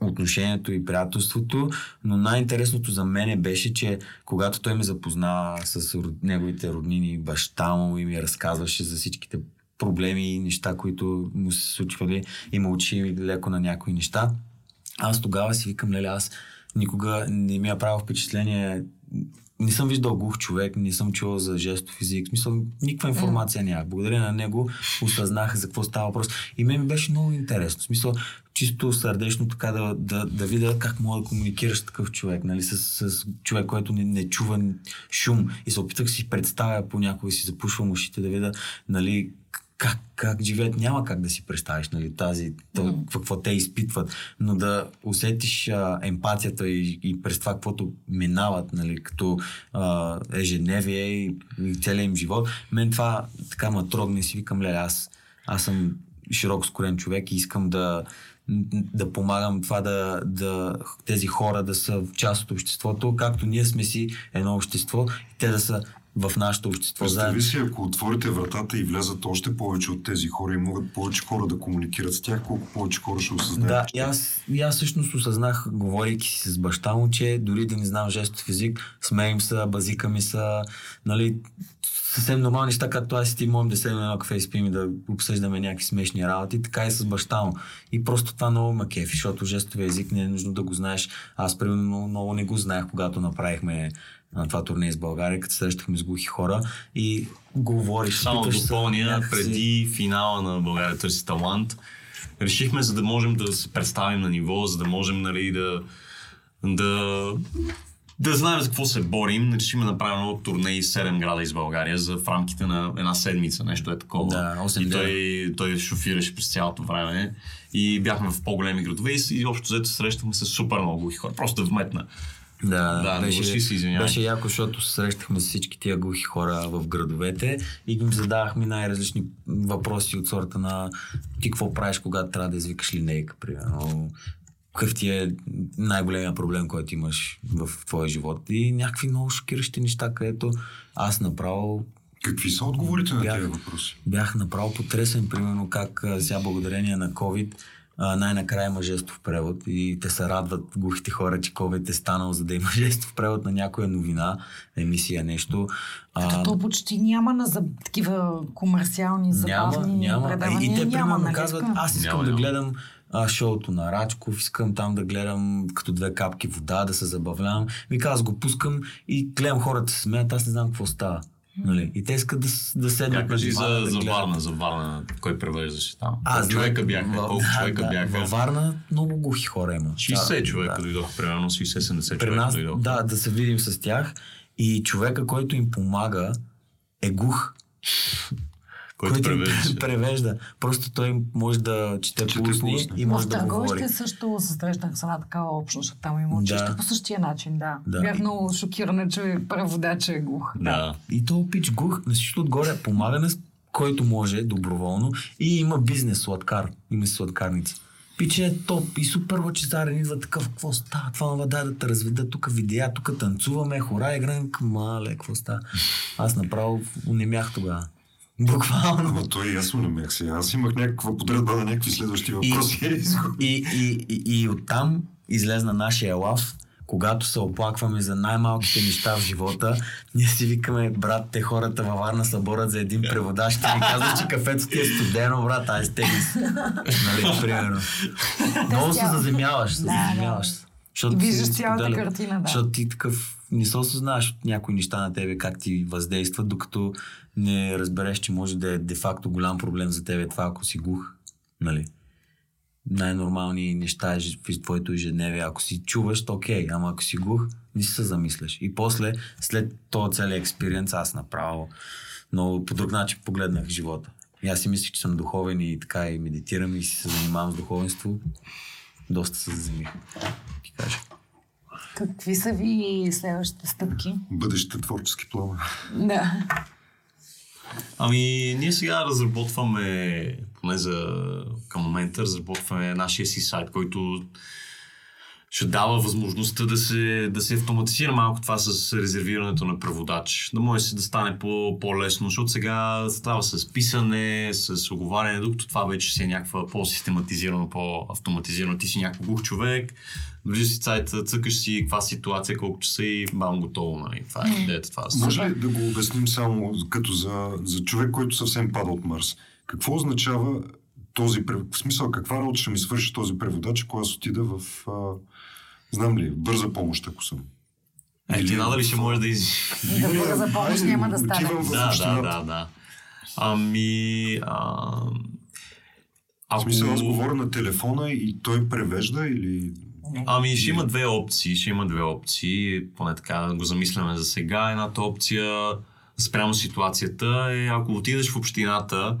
отношението и приятелството, но най-интересното за мене беше, че когато той ме запозна с неговите роднини, баща му и ми разказваше за всичките проблеми и неща, които му се случвали и ме учи леко на някои неща, аз тогава си викам, леле, аз никога не ми е правил впечатление не съм виждал глух човек, не съм чувал за жестов език. В Смисъл, никаква информация нямах. Благодаря на него осъзнах за какво става въпрос. И мен ми беше много интересно. В смисъл, чисто сърдечно така да, да, да видя как мога да комуникираш с такъв човек, нали, с, с човек, който не, не чува шум. И се опитах си представя понякога си запушвам ушите да видя, нали, как, как живеят, няма как да си представиш нали, тази, то, какво те изпитват, но да усетиш а, емпатията и, и през това, каквото минават, нали, като а, ежедневие и, и целият им живот, мен това така ме трогне и си викам, леле, аз, аз съм широко скорен човек и искам да, да помагам това да, да тези хора да са част от обществото, както ние сме си едно общество и те да са в нашето общество. Представи си, ако отворите вратата и влязат още повече от тези хора и могат повече хора да комуникират с тях, колко повече хора ще осъзнаят. Да, и аз, и аз всъщност осъзнах, говорейки си с баща му, че дори да не знам жестов език, смеем са, базика са, нали, съвсем нормални неща, както аз и ти можем да седнем на кафе и спим и да обсъждаме някакви смешни работи, така и с баща му. И просто това много ме кефи, защото жестовия език не е нужно да го знаеш. Аз, примерно, много не го знаех, когато направихме на това турне с България, като се срещахме с глухи хора и говориш. Само се допълня, някакси- преди финала на България търси талант, решихме, за да можем да се представим на ниво, за да можем нали, да, да, да знаем за какво се борим, решихме да направим едно турне и 7 града из България за в рамките на една седмица, нещо е такова. Да, осем и дена. той, той шофираше през цялото време и бяхме в по-големи градове и, и общо взето се срещахме с супер много глухи хора. Просто да вметна. Да, Да, беше, извинявай. беше яко, защото се срещахме с всички тия глухи хора в градовете и им задавахме най-различни въпроси от сорта на ти какво правиш, когато трябва да извикаш линейка, примерно. какъв ти е най-големия проблем, който имаш в твоя живот. И някакви много шокиращи неща, където аз направо Какви са отговорите на Бях- тези въпроси? бях направо потресен, примерно как сега благодарение на COVID най-накрая има жестов превод и те се радват глухите хора, че COVID е станал, за да има жестов превод на някоя новина, емисия, нещо. А, Като то почти няма на за такива комерциални, няма, забавни няма. предавания. И те няма, примерно нали казват, аз искам Няма, да няма. гледам а, шоуто на Рачков, искам там да гледам като две капки вода, да се забавлявам. Вика, аз го пускам и гледам хората се смеят, аз не знам какво става. Нали? И те искат да, да седнат Как на дивана за, да за. Варна, за Варна, кой превеждаше там? Аз Колко човека бяха? в- Колко да, човека да, бяха? Във Варна много глухи хора има. 60 Да, човека да. дойдоха, примерно 60-70 При човека нас, дойдоха. да, да се видим с тях. И човека, който им помага, е глух. Който им превеждаше. превежда. Просто той може да чете Чете по устни по-устни. и може в да говори. Търговище също се срещнах с една такава общност, там има училище Да. по същия начин, да. Да. Бях много шокирана, че преводача е глух. Да. И то пич глух, на всичко отгоре помага на с- който може доброволно и има бизнес сладкар, има си сладкарници. Пиче е топ и супер лъчезарен, идва такъв, какво става, това това дай да те разведа, тук видеа, тук танцуваме, хора, играем, мале, какво става. Аз направо унемях тогава. Буквално. Ама той и аз му намерих сега. Аз имах някаква подредба на някакви следващи въпроси. И, и, и, и оттам излезна нашия лав, когато се оплакваме за най-малките неща в живота, ние си викаме, брат, те хората във Варна се борят за един преводач, ти ми казваш, че кафето ти е студено, брат, ай стегни се. Нали, примерно. Много се заземяваш, се Да, да. заземяваш. И виждаш цялата картина, да. Защото ти такъв не се осъзнаваш от някои неща на тебе, как ти въздействат, докато не разбереш, че може да е де-факто голям проблем за тебе това, ако си глух. Нали? най-нормални неща е в твоето ежедневие. Ако си чуваш, то окей, ама ако си глух, не си се замисляш. И после, след този целият експириенс, аз направо много по друг начин погледнах живота. И аз си мислих, че съм духовен и така и медитирам и си се занимавам с духовенство. Доста се заземих. Ти кажа. Какви са ви следващите стъпки? Бъдещите творчески планове. Да. Ами, ние сега разработваме, поне за към момента, разработваме нашия си сайт, който ще дава възможността да се, да се автоматизира малко това с резервирането на преводач. Да може да стане по, по-лесно, защото сега става с писане, с оговаряне, докато това вече си е някаква по-систематизирано, по-автоматизирано. Ти си някакъв глух човек, влизаш си сайта, цъкаш си каква ситуация, колко часа и бам готово. Нали? Това е идеята. Това е Може ли да го обясним само като за, за човек, който съвсем пада от Марс? Какво означава този преводач? В смисъл, каква работа ще ми свърши този преводач, ако аз отида в, а, знам ли, бърза помощ, ако съм? Е, ти надали в- ще може да из... Да за помощ няма да стане. в Да, да, да, да. Ами... А... В Ако... смисъл, аз говоря на телефона и той превежда или... Ами ще има две опции, ще има две опции, поне така го замисляме за сега. Едната опция спрямо ситуацията е ако отидеш в общината,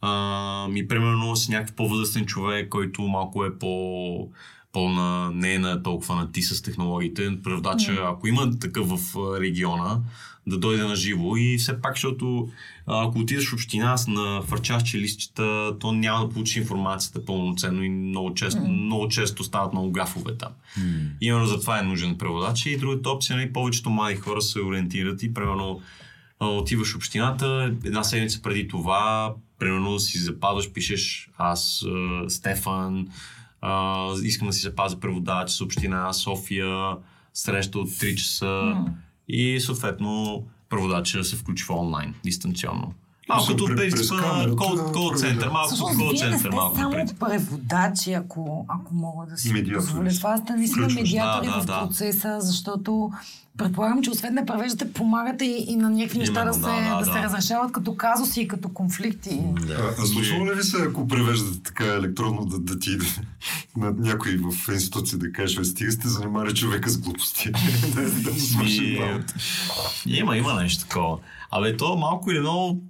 а, ми примерно си някакъв по-възрастен човек, който малко е по по-на, не е на толкова на ти с технологиите. Преводача, ако има такъв в региона, да дойде на живо и все пак, защото ако отидеш в община с на фърчащи листчета, то няма да получи информацията пълноценно и много често, много често стават много гафове там. Именно за това е нужен преводач. И другата опция, нали, повечето млади хора се ориентират и примерно отиваш в общината, една седмица преди това, примерно си запазваш, пишеш аз, Стефан, а, искам да си запазя преводач с община София, среща от 3 часа и съответно преводача се включва онлайн, дистанционно. Малко като през принципа на кол, да кол център, малко като кол център, малко само принцип. преводачи, ако, ако мога да си Медиатори. позволя това. Сте наистина медиатори Да, да, в да. процеса, защото предполагам, че освен да превеждате, помагате и, и на някакви неща да се, да, да, да, се да. разрешават като казуси и като конфликти. А, а случва ли ви се, ако превеждате така електронно, да, да ти на някой в институция да кажеш, «Бе, стига сте занимали човека с глупости. да, да Ми, работа. Има, има нещо такова. Абе, то малко или много,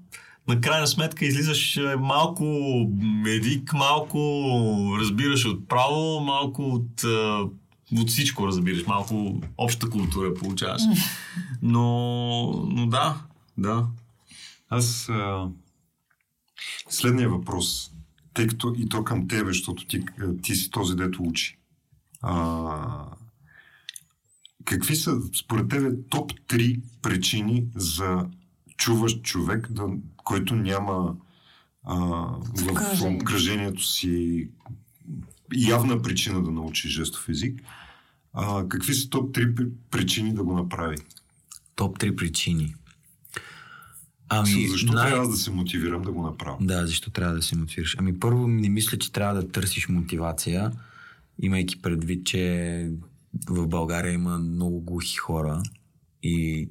на крайна сметка излизаш е, малко медик, малко разбираш от право, малко от, а, от всичко разбираш, малко обща култура получаваш. Но, но да, да. Аз а, следния въпрос, тъй като и то към тебе, защото ти, ти си този, дето учи. А, какви са, според тебе, топ 3 причини за чуващ човек, да, който няма а, в Обкръжение. обкръжението си явна причина да научи жестов език? А, какви са топ 3 при- причини да го направи? Топ 3 причини. Ами, Защо най- трябва да се мотивирам да го направя? Да, защо трябва да се мотивираш? Ами първо не мисля, че трябва да търсиш мотивация, имайки предвид, че в България има много глухи хора и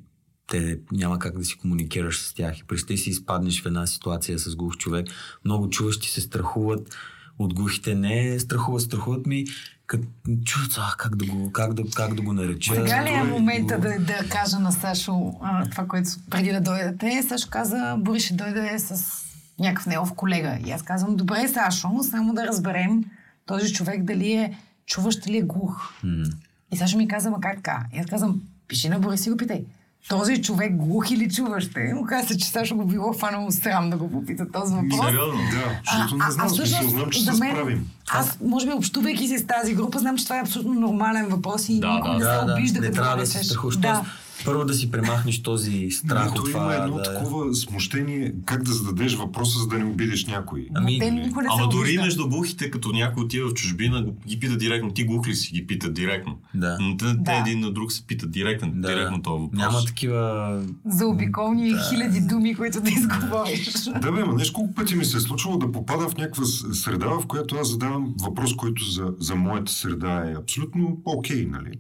те няма как да си комуникираш с тях. И представи си изпаднеш в една ситуация с глух човек. Много чуващи се страхуват от глухите. Не страхуват, страхуват ми, като чуват, а, как да го, как да, как да го нареча. Сега ли е момента да, да кажа на Сашо а, това, което преди да дойдете? Сашо каза, Бори ще дойде с някакъв негов колега. И аз казвам, добре, Сашо, само да разберем този човек дали е чуващ или е глух. М. И Сашо ми каза, ма как така? И аз казвам, пиши на Борис и го питай. Този човек глух или чуващ е? Му каза се, че Сашо го било фанало срам да го попита този въпрос. Сериозно? Да, защото не знам, смисъл, знам, че се справим. Аз, може би, общувайки се с тази група, знам, че това е абсолютно нормален въпрос и Да, никой да, не Да, се да, обижда, не като трябва го да се страхуваш. Да. Първо да си премахнеш този страх от Ето това. има едно да... такова смущение, как да зададеш въпроса, за да не обидиш някой. Ами, Те не Ама дори между глухите, като някой отива в чужбина, ги пита директно. Ти глух ли си? Ги питат директно. Да. Но те, Да. един на друг се питат директно, Да, директно този въпрос. Няма такива... Заобиколни хиляди думи, които да изговориш. Да, бе, ма нещо колко пъти ми се е случвало да попадам в някаква среда, в която аз задавам въпрос, който за, за моята среда е абсолютно окей, нали?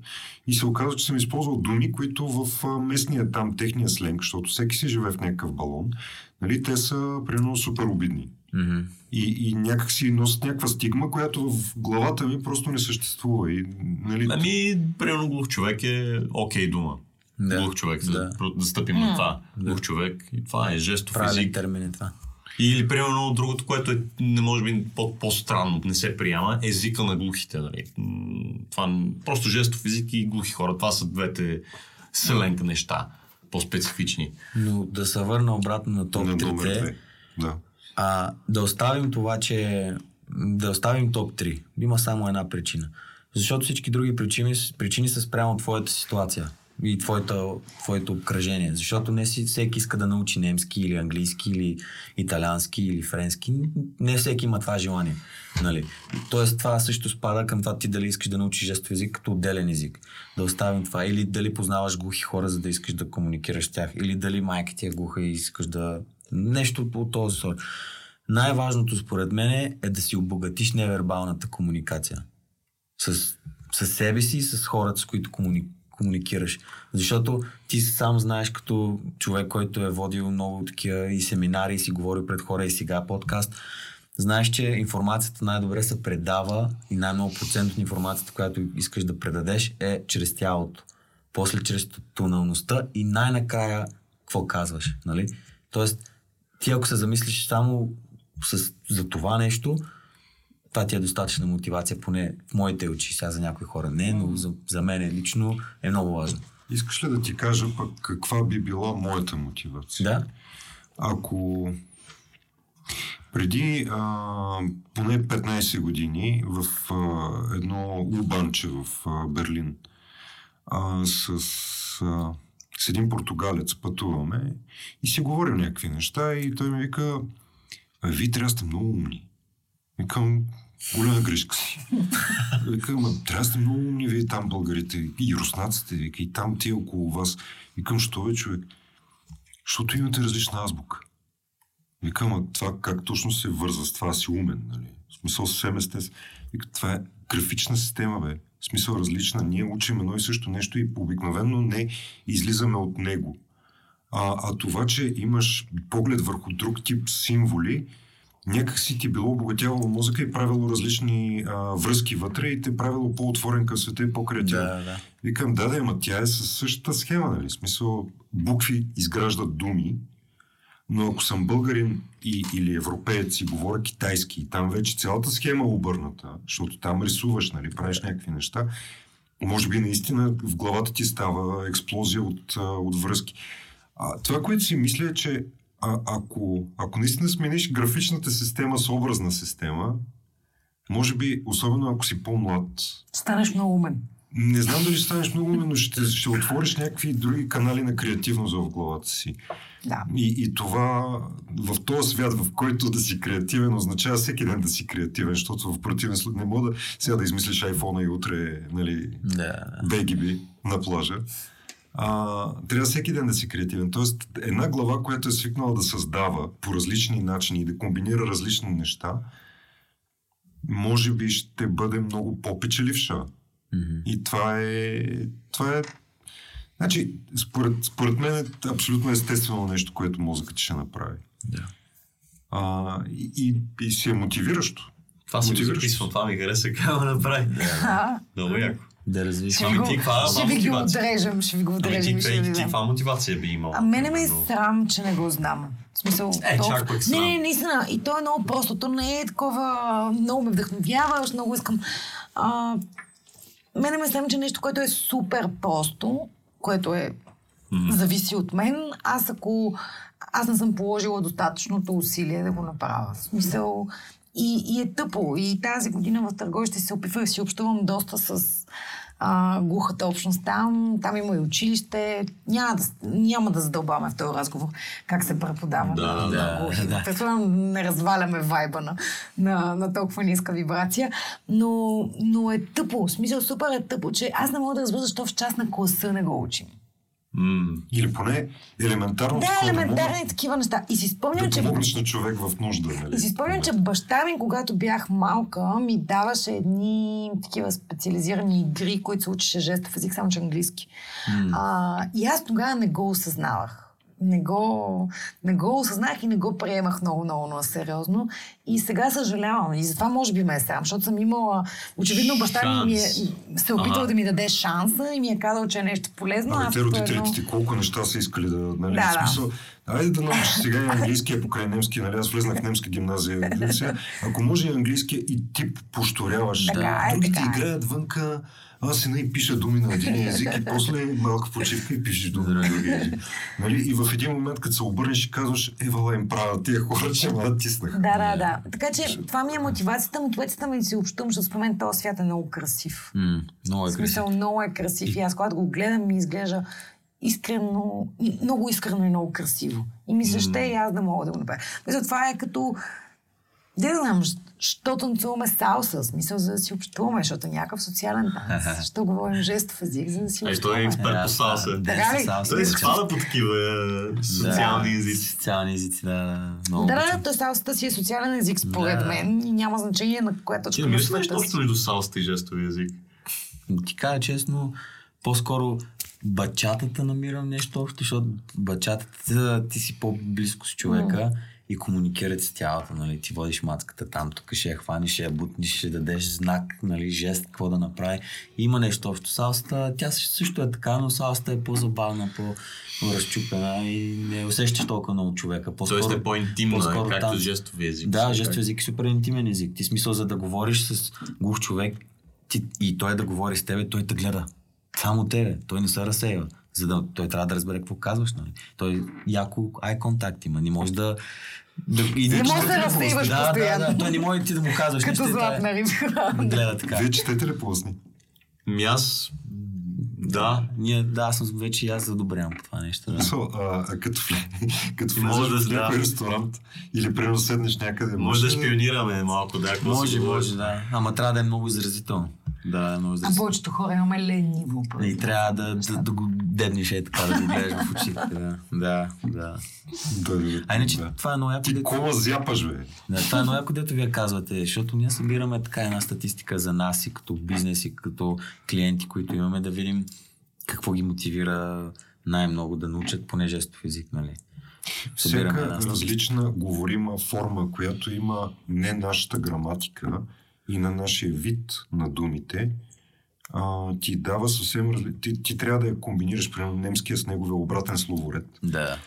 И се оказва, че съм използвал думи, които в местния там, техния сленг, защото всеки си живее в някакъв балон, нали? Те са, примерно, супер обидни. Мгм. И, и някак си носят някаква стигма, която в главата ми просто не съществува. И, нали, Ами, примерно глух човек е окей дума. Да. Глух човек, Да. да, да стъпим на това. Глух човек. И това е жестов Правилен език. термин е това. Или, примерно, другото, което е, не може би по- по-странно, не се приема, е езика на глухите. Нали? Това просто жестов език и глухи хора. Това са двете селенка неща, по-специфични. Но да се върна обратно на топ на номер 3 две. Да. а да оставим това, че да оставим топ 3. Има само една причина. Защото всички други причини, причини са спрямо твоята ситуация и твоето, твоето обкръжение. Защото не всеки иска да научи немски или английски или италиански или френски. Не всеки има това желание. Нали? Тоест това също спада към това ти дали искаш да научиш жестов език като отделен език. Да оставим това. Или дали познаваш глухи хора, за да искаш да комуникираш с тях. Или дали майка ти е глуха и искаш да... Нещо от този сорт. Най-важното според мен е да си обогатиш невербалната комуникация. С, с себе си и с хората, с които комуни, комуникираш. Защото ти сам знаеш като човек, който е водил много такива и семинари, и си говорил пред хора и сега подкаст, знаеш, че информацията най-добре се предава и най-много процент от информацията, която искаш да предадеш е чрез тялото. После чрез тоналността и най-накрая какво казваш, нали? Тоест, ти ако се замислиш само с, за това нещо, това ти е достатъчна мотивация, поне в моите очи, сега за някои хора не, но за, за мен лично е много важно. Искаш ли да ти кажа пък каква би била моята мотивация? Да? Ако преди а, поне 15 години в а, едно лубанче в а, Берлин а, с, а, с един португалец пътуваме и си говорим някакви неща и той ми вика, «А, вие трябва да сте много умни. Викам, голяма грешка си. Викам, трябва да сте много умни вие там българите и руснаците, вика, и там ти около вас. Викам, що бе човек? Защото имате различна азбука. Викам, а това как точно се вързва с това си умен, нали? В смисъл съвсем естествено. Вика, това е графична система, бе. В смисъл различна. Ние учим едно и също нещо и обикновено не излизаме от него. А, а това, че имаш поглед върху друг тип символи, някак си ти било обогатявало мозъка и правило различни а, връзки вътре и те правило по-отворен към света и по-креативен. Да, да. Викам, да, да, ама тя е със същата схема, нали? В смисъл, букви изграждат думи, но ако съм българин и, или европеец и говоря китайски, и там вече цялата схема е обърната, защото там рисуваш, нали, правиш някакви неща, може би наистина в главата ти става експлозия от, от връзки. А, това, което си мисля е, че а, ако, ако наистина смениш графичната система с образна система, може би, особено ако си по-млад, Станеш много умен. не знам дали ще станеш много умен, но ще, ще отвориш някакви други канали на креативност в главата си. Да. И, и това в този свят, в който да си креативен, означава всеки ден да си креативен, защото в противен случай не мога да сега да измислиш айфона и утре, нали, Да, да. бегиби на плажа. А, трябва всеки ден да си креативен. Тоест, една глава, която е свикнала да създава по различни начини и да комбинира различни неща, може би ще бъде много по-печеливша. Мгм. И това е. Това е. Значи, според, според мен е абсолютно естествено нещо, което мозъкът ще направи. Да. А, и, и, и си е мотивиращо. Това си го Мотивиращо. записвам, това ми хареса как го направи. Много яко. Да развиш. ще, Ами ти каква ще ви ги отрежем, ще ви го Ами отрежем. ти, и ще ти, каква мотивация би имал? А мене ме е срам, че не го знам. В смисъл, Е, то- чак Не, срам. не, наистина. И то е много просто. То не е такова... Много ме вдъхновяваш, много искам... А, мене ме срам, че нещо, което е супер просто, което е зависи от мен, аз ако... Аз не съм положила достатъчното усилие да го направя. В смисъл... И, и е тъпо. И тази година в Търговище се опитвах да си общувам доста с а, глухата общност там. Там има и училище. Няма да, няма да задълбаваме в този разговор как се преподава Да, на, да, на глухи. да. Предполагам, не разваляме вайба на, на, на толкова ниска вибрация, но, но е тъпо. В смисъл, супер е тъпо, че аз не мога да разбера защо в част на класа не го учим. М, Или поне елементарно Да, да елементарни мога такива неща. И си спомням, да че помогнеш на човек в нужда. Нали? И си спомням, че баща ми, когато бях малка, ми даваше едни такива специализирани игри, които се учеше жестов език, само че английски. А, и аз тогава не го осъзнавах. Не го, не го осъзнах и не го приемах много, много, много сериозно. И сега съжалявам. И затова може би ме е срам, защото съм имала... Очевидно баща ми, ми е, се е опитал Ага. да ми даде шанса и ми е казал, че е нещо полезно. Абе, аз те родителите едно- ти колко неща са искали да... Нали, Да, да. смисъл, Айде да научиш сега и английския покрай немски, нали? Аз влезнах в немска гимназия. Сега, ако може и английския и ти пошторяваш. Така е, Другите така е. играят вънка, аз си и пиша думи на един език и после малка почивка и пишеш думи на другия език. Нали? И в един момент, като се обърнеш и казваш, евала им правя, тия хора ще ме натиснах. Да, да, да. Така че това ми е мотивацията. Мотивацията ми да си общувам, защото спомена този свят е много красив. М, много В е красив. смисъл, много е красив и аз когато го гледам ми изглежда искрено, много искрено и много красиво. И ми се ще и аз да мога да го направя. Мисля, това е като не знам, що танцуваме салса, смисъл за да си общуваме, защото е някакъв социален танц. Що говорим жестов език, за да си Ай, общуваме. той е експерт по салса. Да, Така ли? салса. Той се спада по такива е, социални Да, езици. Социални езици, да, да. Много Да, да, той салсата си е социален език, според Да. мен. И няма значение на коя Ти точка на мислиш нещо си. между салста и жестови език? Ти кажа честно, по-скоро бачатата намирам нещо общо, защото бачатата ти си по-близко с човека и комуникират с тялото, нали? Ти водиш мацката там, тук ще я хваниш, ще я бутниш, ще дадеш знак, нали, жест, какво да направи. Има нещо общо. Салста, тя също е така, но салста е по-забавна, по-разчупена и не усещаш толкова много човека. По-скоро, Тоест е по-интимна, по-скоро както танц. жестови език. Да, Как- жестов език е супер интимен език. Ти смисъл за да говориш с глух човек ти, и той да говори с тебе, той те гледа. Само тебе. Той не се разсейва. За да той трябва да разбере какво казваш. Нали? Той яко ай контакт има. Не може да... да и Не може да да разсейваш да, да, постоянно. да, той не може ти да му казваш Като нещо. и той златна риба. Гледа така. Вие четете ли плъсни? Ми аз... Да. Ние, да, аз съм вече и аз задобрявам по това нещо. Да. So, а, като, като И може влезеш да- в някой да. ресторант или примерно седнеш някъде, Може да ли- шпионираме малко, да. Може, може, да. Ама трябва да е много изразително. Да, е много А повечето хора имаме лениво. И трябва да, да, да го дебнеш е така, да го гледаш в очите. Да, да. да. Да, А иначе да. това е много яко, Ти дето, кола зяпаш, бе. да, това е много яко, дето вие казвате, защото ние събираме така една статистика за нас и като бизнес и като клиенти, които имаме, да видим какво ги мотивира най-много да научат поне жестов език, нали? Събираме Всяка различна говорима форма, която има не нашата граматика и на нашия вид на думите, а, ти дава съвсем разли... ти, ти трябва да я комбинираш, примерно немския с неговия обратен словоред. Да.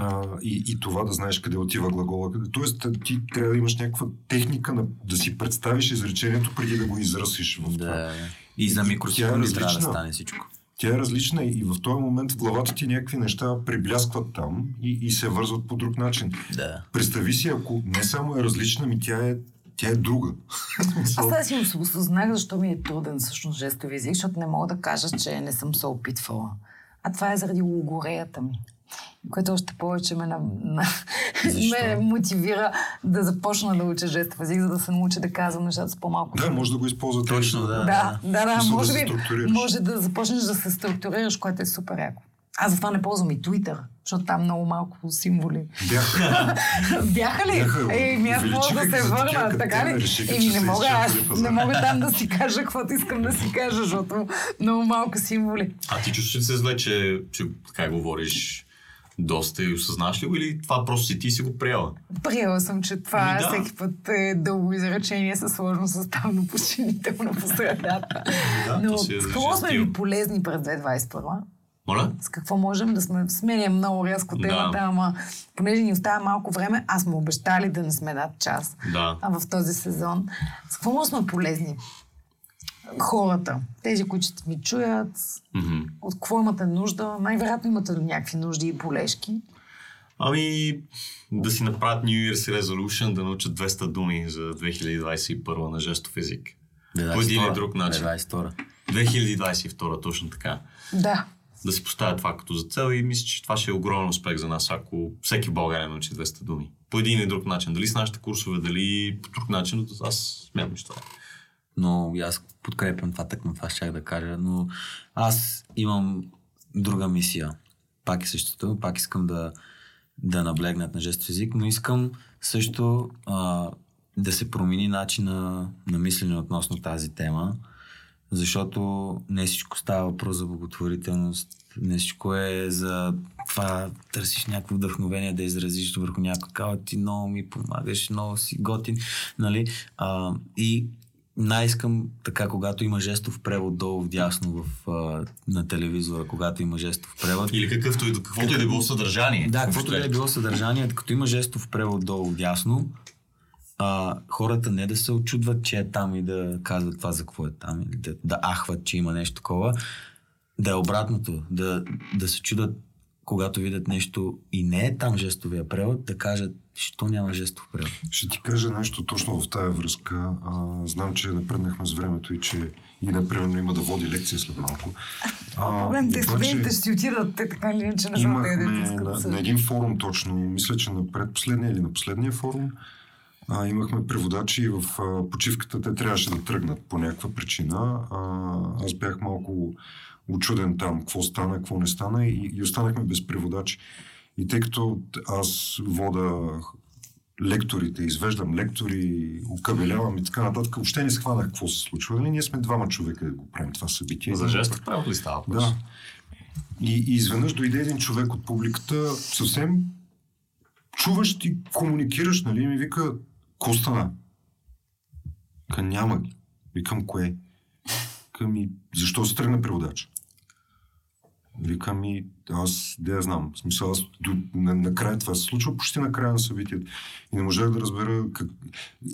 А, и, и това да знаеш къде отива глагола. Тоест, ти трябва да имаш някаква техника на, да си представиш изречението преди да го изръсиш в това. да. И за Тя е микросекунди трябва да стане всичко. Тя е различна и в този момент в главата ти някакви неща прибляскват там и, и се вързват по друг начин. Да. Представи си, ако не само е различна, ми тя е Тя е друга. Аз сега си ос- осъзнах защо ми е труден всъщност жестови език, защото не мога да кажа, че не съм се опитвала. А това е заради логореята ми. Което още повече ме, на, на, ме мотивира да започна да уча жестов език, за да се науча да казвам нещата с по-малко. да, може да го използвате. Точно, да. Да, да, да, да може структурираш. може да започнеш да се структурираш, което е супер яко. Аз затова не ползвам и Twitter, защото там много малко символи. Бяха. Бяха ли? Бяха, Еми, аз мога да се върна, така ли? Еми, не мога, аз не мога там да си кажа каквото искам да си кажа, защото много малко символи. А ти чувстваш ли се зле, че, че така говориш доста и осъзнаш ли го или това просто си ти си го приела? Приела съм, че това Ами да. всеки път е дълго изречение със сложно съставно подчинително по средата. Да, Но си е сме ви полезни през 2021? Моля? С какво можем да сме... Сменям много рязко Да. темата, ама понеже ни остава малко време, аз сме обещали да не сме над час Да. а в този сезон. С какво може да сме полезни? Хората, тези, които ще ми чуят, Мгм. от какво имате нужда? Най-вероятно имате някакви нужди и болешки. Ами, да си направят New Year's Resolution, да научат 200 думи за 2021 на жестов език. Да, По един или 22-ра. друг начин. Да, 22-ра. 2022, точно така. Да. Да си поставя това като за цел и мисля, че това ще е огромен успех за нас, ако всеки в България научи 200 думи. По един или друг начин. Дали с нашите курсове, дали по друг начин, аз смятам, че това е. Но аз подкрепям това, на това щях да кажа, но аз имам друга мисия. Пак е същото, пак искам да, да наблегнат на жестов език, но искам също а, да се промени начина на мислене относно тази тема, защото не всичко става въпрос за благотворителност, не всичко е за това търсиш някакво вдъхновение да изразиш върху някой, казва ти много ми помагаш, много си готин, нали? А, и най-искам така, когато има жестов превод долу вдясно в, а, на телевизора, когато има жестов превод. Или какъвто и, каквото и да било съдържание. Да, каквото и да е било съдържание, като има жестов превод долу вдясно, а, хората не да се очудват, че е там и да казват това за какво е там, или да, да ахват, че има нещо такова, да е обратното, да, да се чудат, когато видят нещо и не е там жестовия превод, да кажат, що няма жестов превод. Ще ти кажа нещо точно в тая връзка. А, знам, че напреднахме с времето и че и например има да води лекция след малко. А, Проблемите е, студентите ще си отидат, те така или иначе не знам да на, на един форум точно, мисля, че на предпоследния или на последния форум, а, имахме преводачи и в а, почивката те трябваше да тръгнат по някаква причина. А, аз бях малко очуден там, какво стана, какво не стана и, и останахме без преводачи. И тъй като аз вода лекторите, извеждам лектори, окабелявам и така нататък, въобще не схванах какво се случва. Нали? Ние сме двама човека да го правим това събитие. За жестов превод ли става? въпрос? Да. И, и изведнъж дойде един човек от публиката, съвсем чуваш и комуникираш, нали? И ми вика, какво стана? Ка няма ги. Викам, кое? Викам ми, защо се тръгна преводач? Викам ми, аз да я знам. В смисъл, аз до, на, накрая това се случва почти на края на събитието. И не можах да разбера как...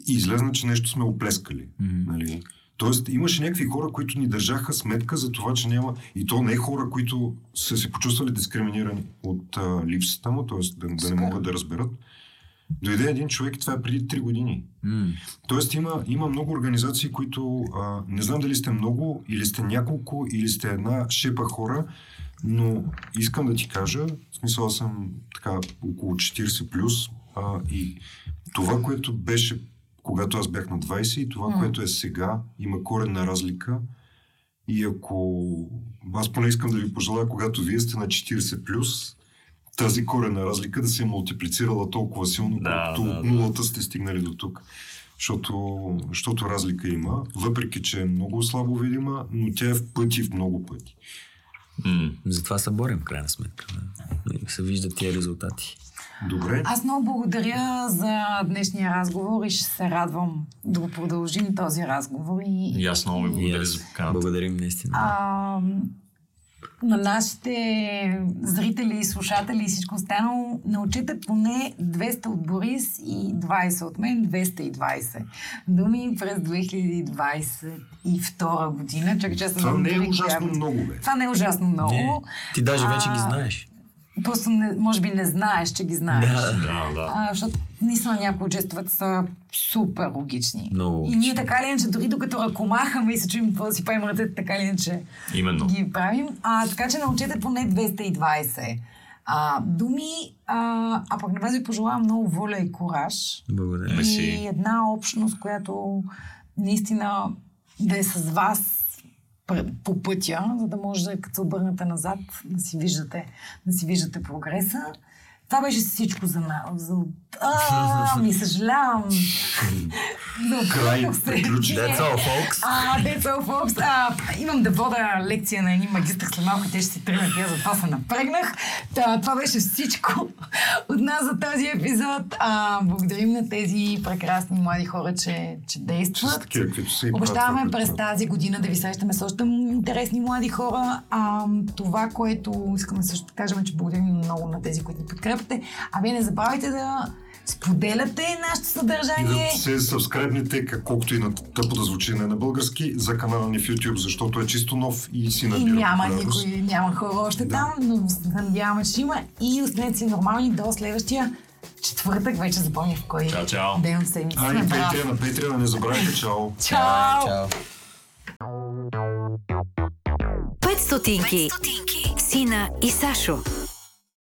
И излезна, че нещо сме оплескали. Мгм. Нали? Тоест, имаше някакви хора, които ни държаха сметка за това, че няма... И то не е хора, които са се почувствали дискриминирани от а, липсата му, т.е. Да, да не могат да разберат. Дойде един човек и това е преди 3 години. М. Тоест има, има много организации, които а, не знам дали сте много, или сте няколко, или сте една шепа хора, но искам да ти кажа, в смисъл аз съм така около 40 плюс а, и това, което беше когато аз бях на 20 и това, М. което е сега, има коренна разлика. И ако аз поне искам да ви пожелая, когато вие сте на 40 плюс, тази корена разлика да се е мултиплицирала толкова силно, Да, колкото да, от да. нулата сте стигнали до тук. Защото, защото разлика има, въпреки че е много слабо видима, но тя е в пъти, в много пъти. М. Затова се борим, в крайна сметка. да. Се виждат тия резултати. Добре. Аз много благодаря за днешния разговор и ще се радвам да го продължим този разговор. И, И аз много ви И благодаря аз за поканата. Благодарим наистина. а, на нашите зрители и слушатели и всичко останало, научете поне 200 от Борис и 20 от мен, 220 думи през 2022 година. Чакай, че Това не е ужасно много, бе. Това не е ужасно много. Не, ти даже вече ги А, знаеш. просто не, може би не знаеш, че ги знаеш. Да. Да, да. А, защото наистина някои от жестовете са супер логични. Много И ние така или иначе, дори докато ръкомахаме и се чуем какво да си правим ръцете, така или иначе Именно. ги правим. А, така че научете поне 220 а, думи, а, а пък на вас ви пожелавам много воля и кораж. Благодаря. И една общност, която наистина да е с вас по пътя, за да може, като се обърнете назад, да си виждате, да си виждате прогреса. Това беше всичко за. За... А, ми съжалявам. Край, Запутах се. приключи. That's all, folks. А, that's all, folks. А, имам да вода лекция на едни магистър след малко, те ще си тръгнат, аз затова се напрегнах. Та, това беше всичко от нас за този епизод. А, благодарим на тези прекрасни млади хора, че, че действат. Обещаваме през тази година да ви срещаме с още интересни млади хора. А, това, което искаме също да кажем, е, че благодарим много на тези, които ни подкрепяте. А вие не забравяйте да споделяте нашето И съдържание. да се събскребните, как- колкото и на тъпо да звучи не на български, за канала ни в YouTube, защото е чисто нов и си И набира няма популярност. никой, няма хора още там, но се надяваме, че има. И останете си нормални до следващия четвъртък. Вече запомних в кой Чао, чао. ден от седмицата. А и. Patreon, на Patreon, не забравяйте, чао! Чао! Чао. 5 стотинки. Сина и Сашо.